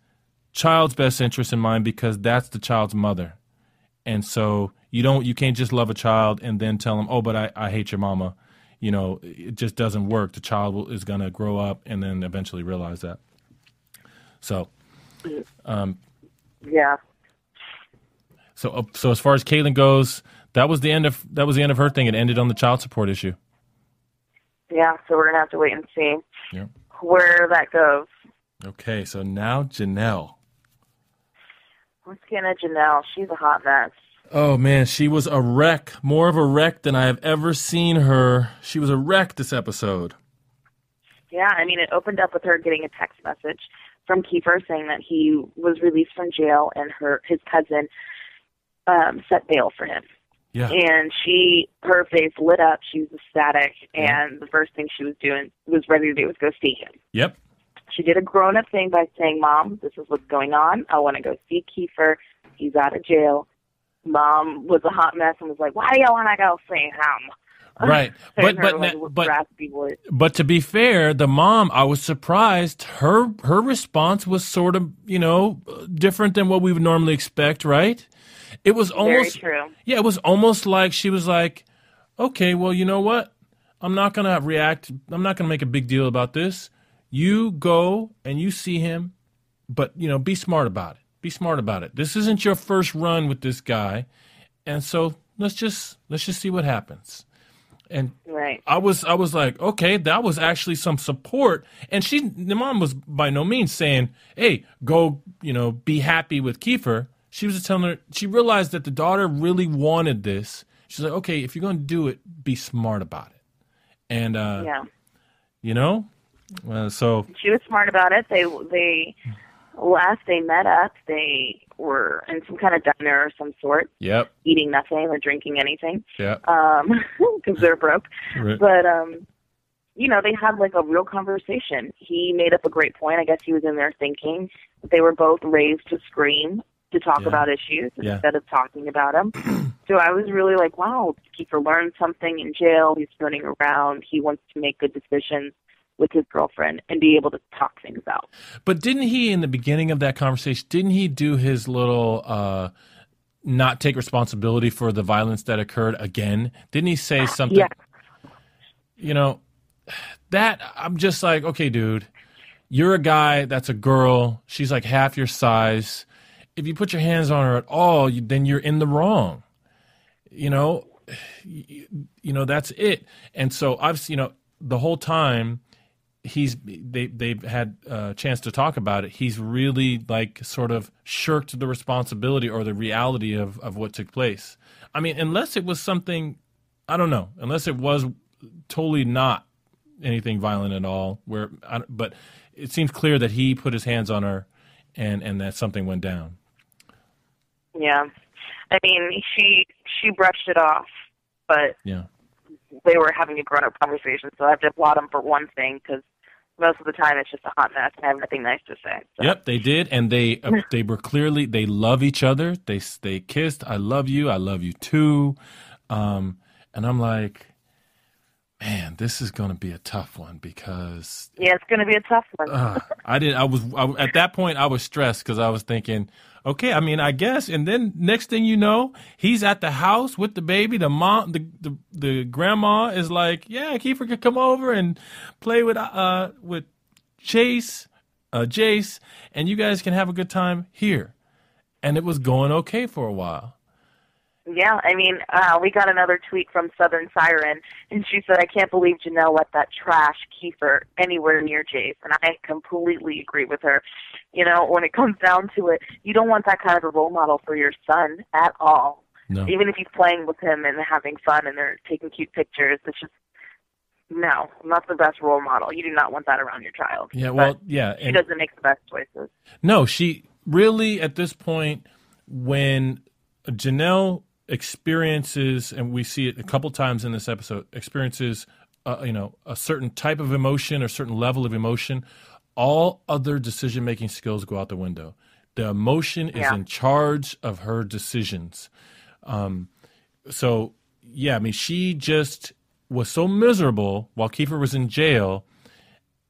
child's best interest in mind because that's the child's mother. And so You don't. You can't just love a child and then tell them, "Oh, but I, I hate your mama." You know, it just doesn't work. The child will, is going to grow up and then eventually realize that. So, Yeah. so, uh, so as far as Kailyn goes, that was the end of that was the end of her thing. It ended on the child support issue. Yeah. So we're gonna have to wait and see Yeah. where that goes. Okay, so now Jenelle. Get into Jenelle. She's a hot mess. Oh man, she was a wreck, more of a wreck than I have ever seen her. She was a wreck this episode. Yeah, I mean, it opened up with her getting a text message from Kieffer saying that he was released from jail and her his cousin um, set bail for him. Yeah. And she, her face lit up. She was ecstatic, and the first thing she was doing was ready to do was go see him. Yep. She did a grown up thing by saying, "Mom, this is what's going on. I want to go see Kieffer. He's out of jail." Mom was a hot mess and was like, "Why do you want to go see him?" Right. But but like, but but to be fair, the mom, I was surprised. Her her response was sort of, you know, different than what we would normally expect, right? It was almost Very true. Yeah, it was almost like she was like, "Okay, well, you know what? I'm not going to react. I'm not going to make a big deal about this. You go and you see him, but, you know, be smart about it. Be smart about it. This isn't your first run with this guy. And so, let's just let's just see what happens." And Right. I was I was like, okay, that was actually some support. And she the mom was by no means saying, Hey, go, you know, be happy with Kieffer. She was just telling her she realized that the daughter really wanted this. She's like, Okay, if you're gonna do it, be smart about it. And uh Yeah. you know? Uh, so she was smart about it. They they last they met up, they were in some kind of diner or some sort, yep, eating nothing or drinking anything, Yeah. um, because they're broke. Right. But um, you know, they had like a real conversation. He made up a great point. I guess he was in there thinking that they were both raised to scream to talk Yeah. about issues Yeah. instead of talking about them. so I was really like, wow, Kieffer learned something in jail. He's running around. He wants to make good decisions with his girlfriend and be able to talk things out. But didn't he, in the beginning of that conversation, didn't he do his little uh, not take responsibility for the violence that occurred again? Didn't he say something? Yeah. You know, that I'm just like, okay, dude, you're a guy that's a girl. She's like half your size. If you put your hands on her at all, you, then you're in the wrong. You know, you, you know that's it. And so I've, you know, the whole time he's they they've had a chance to talk about it. He's really like sort of shirked the responsibility or the reality of of what took place. I mean, unless it was something I don't know, unless it was totally not anything violent at all. Where, I, but it seems clear that he put his hands on her, and and that something went down. Yeah. I mean, she she brushed it off, but Yeah. they were having a grown-up conversation, so I have to applaud them for one thing because most of the time it's just a hot mess and I have nothing nice to say. So. Yep, they did, and they uh, they were clearly they love each other. They they kissed. I love you. I love you too. Um, and I'm like, man, this is going to be a tough one because Yeah, it's going to be a tough one. uh, I didn't. I was I, at that point. I was stressed because I was thinking, okay, I mean, I guess. And then next thing you know, he's at the house with the baby. The mom, the the, the grandma is like, yeah, Kieffer could come over and play with uh with Chase, uh Jace, and you guys can have a good time here. And it was going okay for a while. Yeah, I mean, uh, we got another tweet from Southern Siren, and she said, I can't believe Jenelle let that trash Kieffer anywhere near Jace. And I completely agree with her. You know, when it comes down to it, you don't want that kind of a role model for your son at all. No. Even if he's playing with him and having fun and they're taking cute pictures, it's just, no, not the best role model. You do not want that around your child. Yeah, well, But yeah, She doesn't make the best choices. No, she really at this point when Jenelle experiences and we see it a couple times in this episode experiences uh, you know a certain type of emotion or certain level of emotion all other decision making skills go out the window the emotion is Yeah. in charge of her decisions um, so yeah i mean she just was so miserable while kieffer was in jail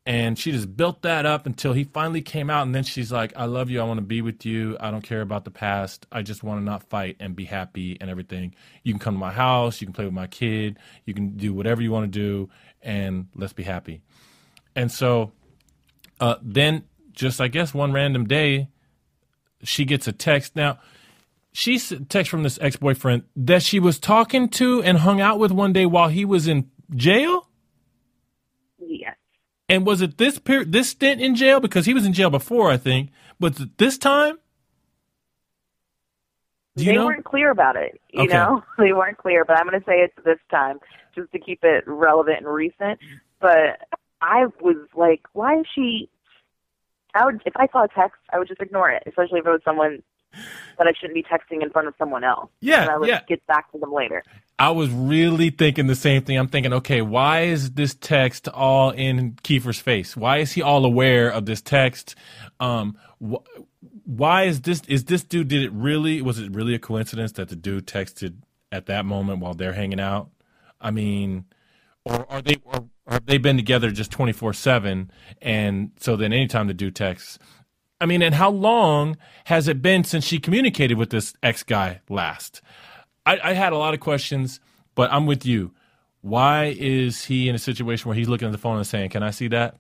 and she just built that up until he finally came out and then she's like i love you. I want to be with you. I don't care about the past. I just want to not fight and be happy and everything. You can come to my house. You can play with my kid. You can do whatever you want to do and let's be happy. And so uh, then just i guess one random day she gets a text. Now she text from this ex-boyfriend that she was talking to and hung out with one day while he was in jail. And was it this period, this stint in jail? Because he was in jail before, I think. But this time, do you they know? weren't clear about it. You Okay. know, they weren't clear. But I'm going to say it's this time, just to keep it relevant and recent. But I was like, why is she? I would, if I saw a text, I would just ignore it, especially if it was someone that I shouldn't be texting in front of someone else. Yeah, and I would yeah. get back to them later. I was really thinking the same thing. I'm thinking, okay, why is this text all in Kieffer's face? Why is he all aware of this text? Um, wh- why is this? Is this dude? Did it really? Was it really a coincidence that the dude texted at that moment while they're hanging out? I mean, or are they? Or, or have they been together just 24 seven? And so then, anytime the dude texts, I mean, and how long has it been since she communicated with this ex guy last? I, I had a lot of questions, but I'm with you. Why is he in a situation where he's looking at the phone and saying, "Can I see that?"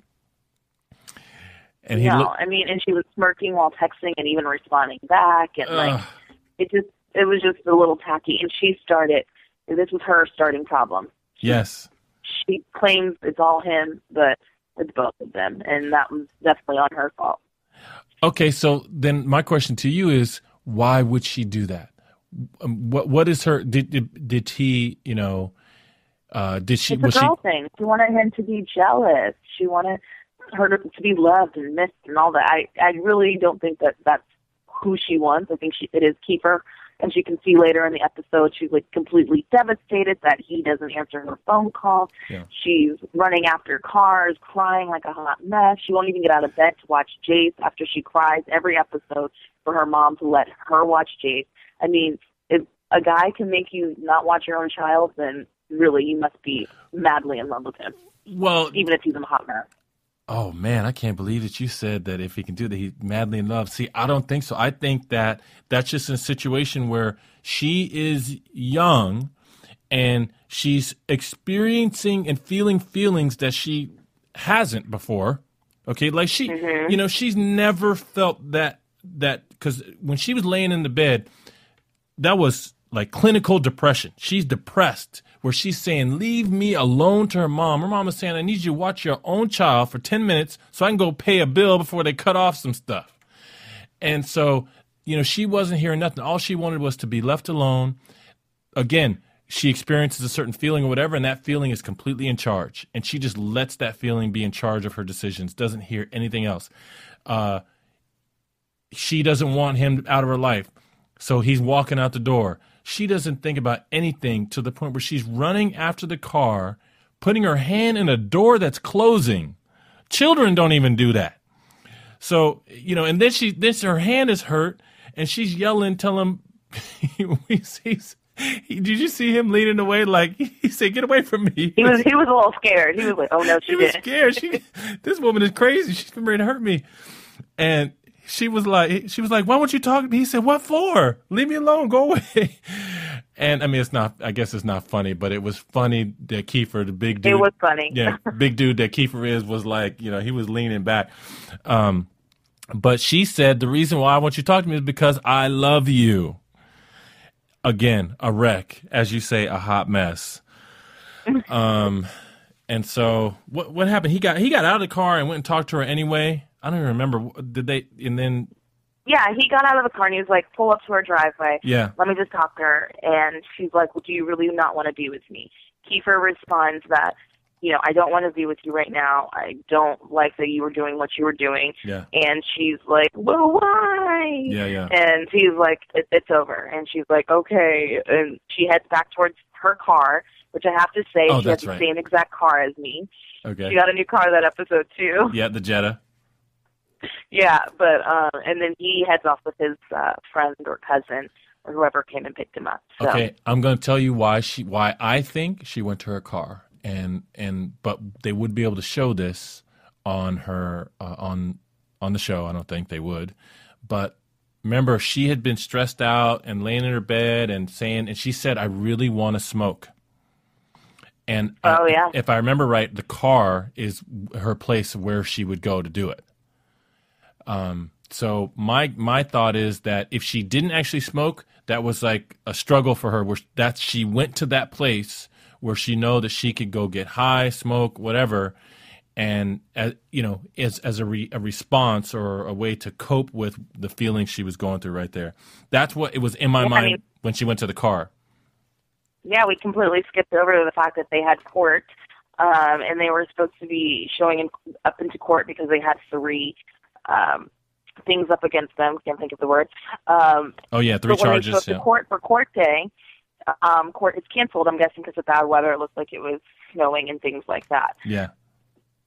And he no, I mean, and she was smirking while texting and even responding back, and like it just it was just a little tacky. And she started. This was her starting problem. yes, She claims it's all him, but it's both of them, and that was definitely on her fault. Okay. So then, my question to you is, why would she do that? Um, what what is her? Did did, did he? You know, uh, did she? It's a Was she? girl thing. She wanted him to be jealous. She wanted her to, to be loved and missed and all that. I I really don't think that that's who she wants. I think she it is Kieffer. And she can see later in the episode, she's like completely devastated that he doesn't answer her phone call. Yeah. She's running after cars, crying like a hot mess. She won't even get out of bed to watch Jace after she cries every episode for her mom to let her watch Jace. I mean, if a guy can make you not watch your own child, then really you must be madly in love with him, Well, even if he's a hot mess. Oh man, I can't believe that you said that if he can do that, he's madly in love. See, I don't think so. I think that that's just a situation where she is young and she's experiencing and feeling feelings that she hasn't before. Okay, like she, mm-hmm. you know, she's never felt that that because when she was laying in the bed, that was like clinical depression. She's depressed, where she's saying, Leave me alone to her mom. Her mom is saying, I need you to watch your own child for 10 minutes so I can go pay a bill before they cut off some stuff. And so, you know, she wasn't hearing nothing. All she wanted was to be left alone. Again, she experiences a certain feeling or whatever, and that feeling is completely in charge. And she just lets that feeling be in charge of her decisions, doesn't hear anything else. Uh, she doesn't want him out of her life. So he's walking out the door. She doesn't think about anything to the point where she's running after the car, putting her hand in a door that's closing. Children don't even do that. So, you know, and then she then her hand is hurt and she's yelling, tell him he's, he's, he, did you see him leaning away like he said, Get away from me? He was he was a little scared. He was like, "Oh no, she She was did." scared. She, this woman is crazy. She's been ready to hurt me. And she was like, she was like, why won't you talk to me? He said, what for? Leave me alone. Go away. And I mean, it's not, I guess it's not funny, but it was funny that Kieffer, the big dude. It was funny. Yeah. Big dude that Kieffer is was like, you know, he was leaning back. Um, but she said, the reason why I want you to talk to me is because I love you. Again, a wreck, as you say, a hot mess. Um, and so what what happened? He got he got out of the car and went and talked to her anyway. I don't even remember. Did they? And then Yeah, he got out of the car and he was like, "Pull up to her driveway. yeah, Let me just talk to her." And she's like, well, "Do you really not want to be with me?" Kieffer responds that, "You know, I don't want to be with you right now. I don't like that you were doing what you were doing." yeah, And she's like, "Well, why?" yeah, yeah. And he's like, it, "It's over." And she's like, "Okay." And she heads back towards her car, which I have to say, Oh, she has the right. same exact car as me. Okay. She got a new car that episode too. Yeah, the Jetta. Yeah, but uh, and then he heads off with his uh, friend or cousin or whoever came and picked him up. So Okay, I'm going to tell you why she why I think she went to her car and and but they would be able to show this on her uh, on on the show. I don't think they would, but remember she had been stressed out and laying in her bed and saying, and she said, "I really want to smoke." And I- Oh, yeah. if I remember right, the car is her place where she would go to do it. Um, so my my thought is that if she didn't actually smoke, that was like a struggle for her. Where that she went to that place where she know that she could go get high, smoke, whatever, and as, you know, as as a, re, a response or a way to cope with the feelings she was going through right there. That's what it was in my Yeah, I mind mean- when she went to the car. Yeah, we completely skipped over the fact that they had court, um, and they were supposed to be showing in, up into court because they had three um, things up against them. Can't think of the word. Um, Oh yeah, three when they charges. up Yeah. to court for court day, um, court is canceled. I'm guessing because of bad weather. It looked like it was snowing and things like that. yeah.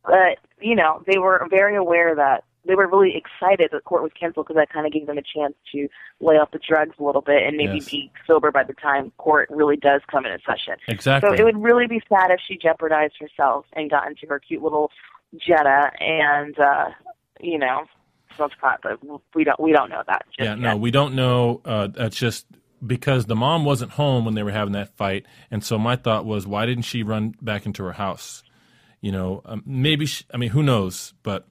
But you know, they were very aware that they were really excited that court was canceled because that kind of gave them a chance to lay off the drugs a little bit and maybe Yes. be sober by the time court really does come into session. Exactly. So it would really be sad if she jeopardized herself and got into her cute little Jetta and uh you know pot, but we don't we don't know that. Yeah, no, yet. we don't know. Uh, that's just because the mom wasn't home when they were having that fight, and so my thought was, why didn't she run back into her house? You know, um, maybe. She, I mean, who knows? But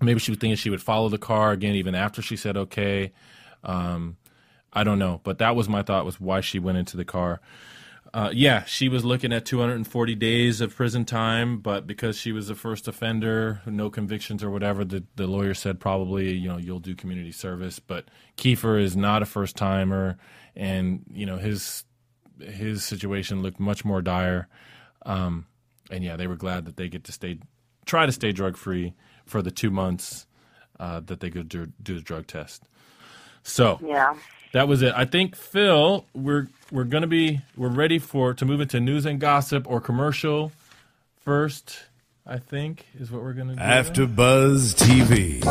maybe she was thinking she would follow the car again, even after she said okay. Um, I don't know, but that was my thought was why she went into the car. Uh, yeah, she was looking at 240 days of prison time, but because she was a first offender, no convictions or whatever, the, the lawyer said probably, you know, you'll do community service. But Kieffer is not a first timer, and you know his his situation looked much more dire. Um, and yeah, they were glad that they get to stay, try to stay drug free for the two months uh, that they could do, do the drug test. So Yeah. That was it. I think Phil, we're we're gonna be we're ready for to move into news and gossip or commercial first. I think is what we're gonna do. After Buzz TV.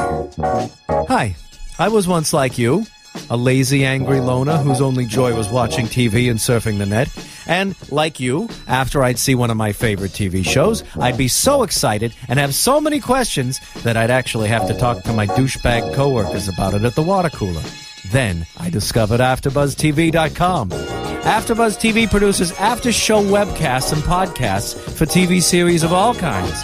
Hi, I was once like you, a lazy, angry loner whose only joy was watching TV and surfing the net. And, like you, after I'd see one of my favorite TV shows, I'd be so excited and have so many questions that I'd actually have to talk to my douchebag coworkers about it at the water cooler. Then I discovered AfterBuzzTV.com. AfterBuzz TV produces after-show webcasts and podcasts for TV series of all kinds,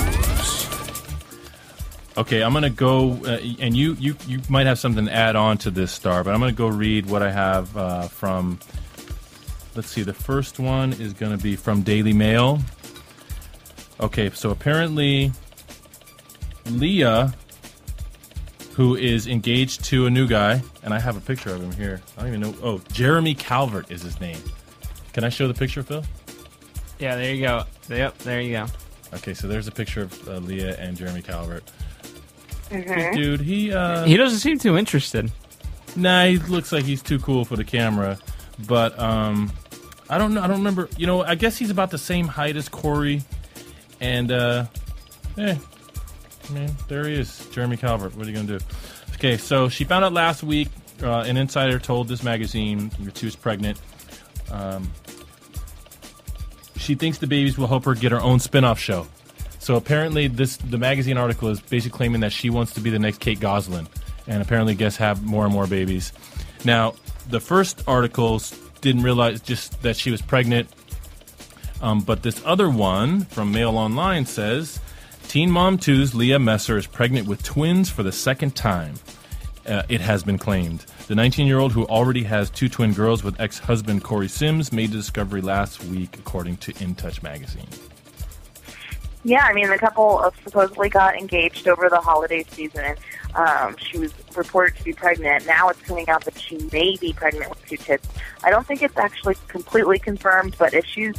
Okay, I'm gonna go, uh, and you you you might have something to add on to this star, but I'm gonna go read what I have uh, from. Let's see. The first one is gonna be from Daily Mail. Okay, so apparently, Leah, who is engaged to a new guy, and I have a picture of him here. I don't even know. Oh, Jeremy Calvert is his name. Can I show the picture, Phil? Yeah, there you go. Yep, there you go. Okay, so there's a picture of uh, Leah and Jeremy Calvert. Good dude, he uh, He doesn't seem too interested. Nah, he looks like he's too cool for the camera. But um, I don't know. I don't remember. You know, I guess he's about the same height as Corey. And uh, eh, man, there he is, Jeremy Calvert. What are you gonna do? Okay, so she found out last week. Uh, an insider told this magazine that she was pregnant. Um, she thinks the babies will help her get her own spin-off show. So apparently, this the magazine article is basically claiming that she wants to be the next Kate Gosselin, and apparently, guests have more and more babies. Now, the first articles didn't realize just that she was pregnant, um, but this other one from Mail Online says Teen Mom 2's Leah Messer is pregnant with twins for the second time. Uh, it has been claimed. The 19 year old, who already has two twin girls with ex husband Corey Simms, made the discovery last week, according to In Touch magazine. Yeah, I mean, the couple supposedly got engaged over the holiday season. Um, she was reported to be pregnant. Now it's coming out that she may be pregnant with two kids. I don't think it's actually completely confirmed, but if she's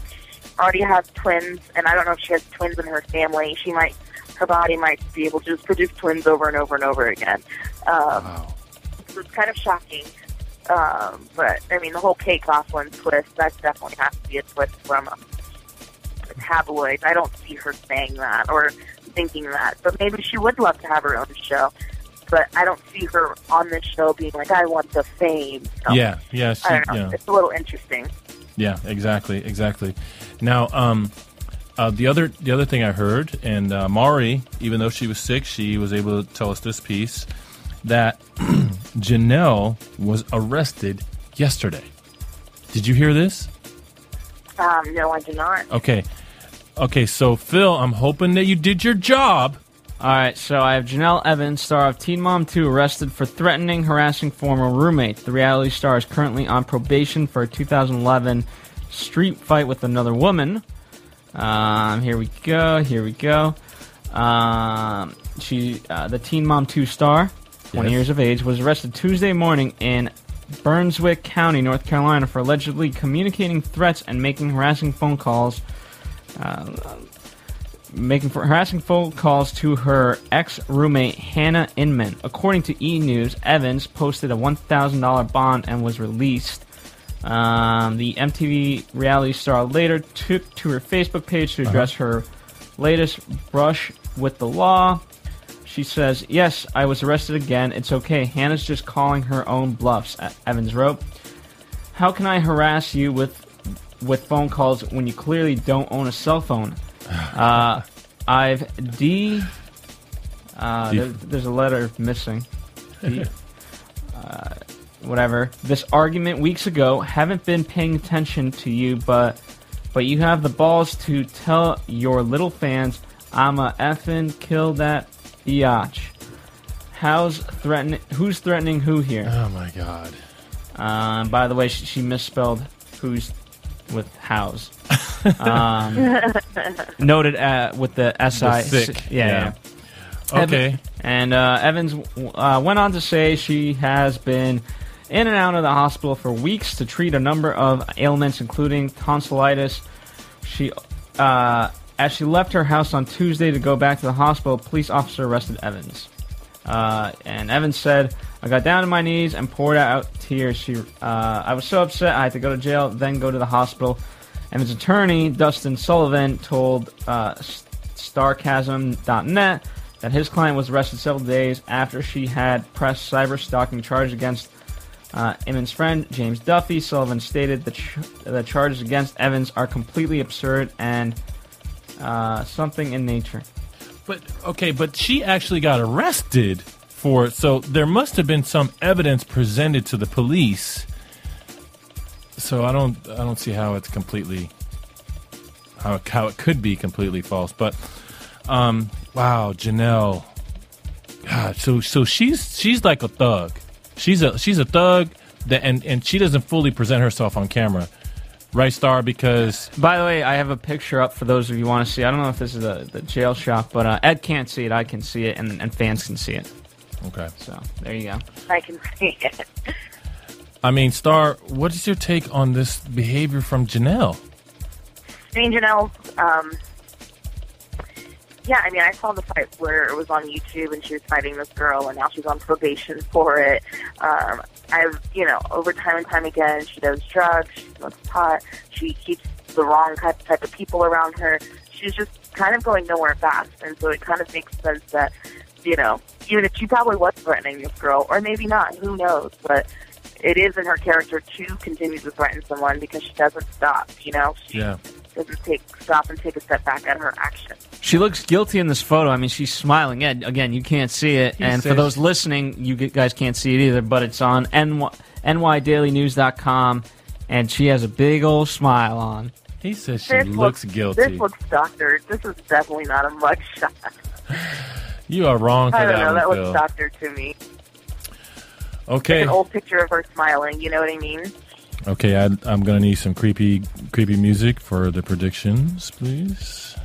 already has twins, and I don't know if she has twins in her family, she might, her body might be able to just produce twins over and over and over again. Um, Wow. it's kind of shocking. Um, but I mean, the whole Kate Gosselin twist, that definitely has to be a twist from a, a tabloid. I don't see her saying that or thinking that, but maybe she would love to have her own show. But I don't see her on this show being like, I want the fame. So, Yeah, yeah, she, I don't know. yeah. It's a little interesting. Yeah, exactly, exactly. Now, um, uh, the other the other thing I heard, and uh, Mari, even though she was sick, she was able to tell us this piece that Jenelle was arrested yesterday. Did you hear this? Um, no, I did not. Okay, okay. So Phil, I'm hoping that you did your job. All right, so I have Jenelle Evans, star of Teen Mom 2, arrested for threatening, harassing former roommate. The reality star is currently on probation for a 2011 street fight with another woman. Um, here we go. Here we go. Um, she, uh, the Teen Mom 2 star, 20 Yes. years of age, was arrested Tuesday morning in Brunswick County, North Carolina, for allegedly communicating threats and making harassing phone calls making for harassing phone calls to her ex roommate Hannah Inman. According to E News, Evans posted a $1,000 bond and was released. Um, the MTV reality star later took to her Facebook page to address her latest brush with the law. She says, Yes, I was arrested again. It's okay. Hannah's just calling her own bluffs, Evans wrote. How can I harass you with with phone calls when you clearly don't own a cell phone? Uh, I've D. Uh, D- there, there's a letter missing. D, uh, whatever. This argument weeks ago. Haven't been paying attention to you, but but you have the balls to tell your little fans I'm a effing kill that biatch. How's threatening? Who's threatening who here? Oh my God. Um, by the way, she, she misspelled who's with house. Um, noted uh, with the SI. The sick, Yeah, yeah. yeah. Okay. Evan- and uh, Evans uh, went on to say she has been in and out of the hospital for weeks to treat a number of ailments, including tonsillitis. She, uh, as she left her house on Tuesday to go back to the hospital, police officer arrested Evans. Uh, and Evans said, "I got down on my knees and poured out tears. She, uh, I was so upset. I had to go to jail, then go to the hospital." Evans' attorney, Dustin Sullivan, told uh, Starcasm.net that his client was arrested several days after she had pressed cyber stalking charge against uh, Inman's friend, James Duffy. Sullivan stated that ch- the charges against Evans are completely absurd and uh, something in nature. But okay, but she actually got arrested for so there must have been some evidence presented to the police. So I don't I don't see how it's completely how it, how it could be completely false. But um wow, Jenelle. God, so so she's she's like a thug. She's a she's a thug that and and she doesn't fully present herself on camera. Right, Star? Because By the way, I have a picture up for those of you who want to see. I don't know if this is the, the jail shop, but uh, Ed can't see it. I can see it, and, and fans can see it. Okay. So there you go. I can see it. I mean, Star, what is your take on this behavior from Jenelle? I mean, Jenelle's, um, yeah, I mean, I saw the fight where it was on YouTube and she was fighting this girl and now she's on probation for it. Um, I've, you know, over time and time again, she does drugs, she smokes pot, she keeps the wrong type, type of people around her. She's just kind of going nowhere fast. And so it kind of makes sense that, you know, even if she probably was threatening this girl, or maybe not, who knows, but it is in her character to continue to threaten someone because she doesn't stop, you know? She Yeah. doesn't take stop and take a step back at her action. She looks guilty in this photo. I mean, she's smiling. Ed, again, you can't see it, He and for those listening, you guys can't see it either. But it's on NY, NYDailyNews.com, and she has a big old smile on. He says she This looks looks, guilty. This looks doctored. This is definitely not a mugshot. you are wrong for I don't that know. That one, looks Phil. doctored to me. Okay, An old picture of her smiling. You know what I mean? okay. I, I'm gonna need some creepy, creepy music for the predictions, please.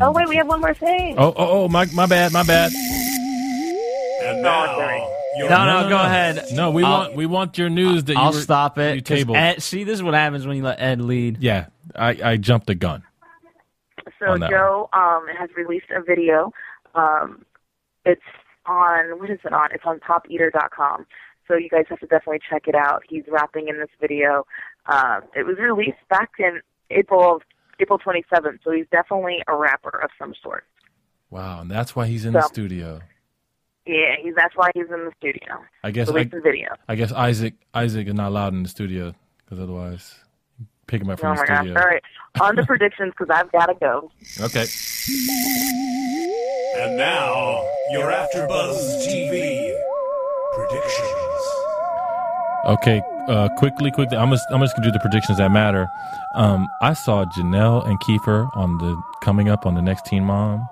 Oh wait, we have one more thing. Oh, oh, oh, my, my bad, my bad. And No, it's all right. your No, no, go ahead. No, we I'll- want we want your news that I'll were- stop it. You 'cause tabled. Ed, see, this is what happens when you let Ed lead. yeah, I, I jumped the gun. So Jo um, has released a video. Um, it's on what is it on? It's on TopEater.com. So you guys have to definitely check it out. He's rapping in this video. Um, it was released back in April of April 27th. So he's definitely a rapper of some sort. Wow, and that's why he's in the studio. Yeah, he's that's why he's in the studio. I guess I, video. I guess Isaac Isaac is not allowed in the studio because otherwise, pick him up Oh from my the gosh! All right, on to predictions because I've got to go. Okay. And now, your AfterBuzz TV predictions. Okay, uh, quickly, quickly. I'm just, I'm just gonna do the predictions that matter. Um, I saw Jenelle and Kieffer on the coming up on the next Teen Mom,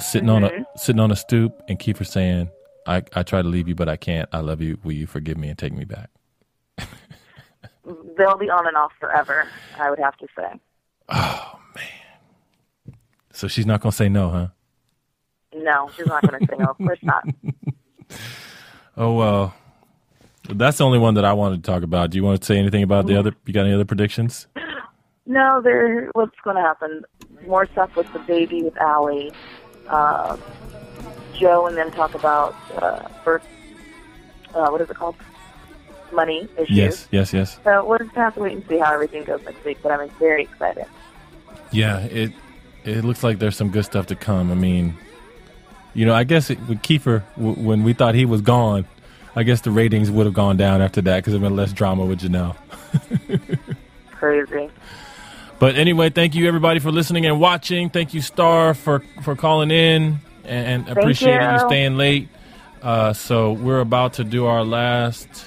sitting on Mm-hmm. a sitting on a stoop, and Kieffer saying, "I I try to leave you, but I can't. I love you. Will you forgive me and take me back?" They'll be on and off forever. I would have to say. Oh man! So she's not gonna say no, huh? No, she's not going to say no. Of course not. Oh well, that's the only one that I wanted to talk about. Do you want to say anything about the other? You got any other predictions? No, there. What's going to happen? More stuff with the baby with Ali. Uh, Jo and then talk about uh, birth. Uh, what is it called? Money issues. Yes, yes, yes. So we'll just gonna have to wait and see how everything goes next week. But I'm very excited. Yeah, it it looks like there's some good stuff to come. I mean, you know, I guess it, with Kieffer, w- when we thought he was gone, I guess the ratings would have gone down after that because there been less drama with Jenelle. Crazy. But anyway, thank you everybody for listening and watching. Thank you, Star, for for calling in and, and appreciating you. you. staying late. Uh, so we're about to do our last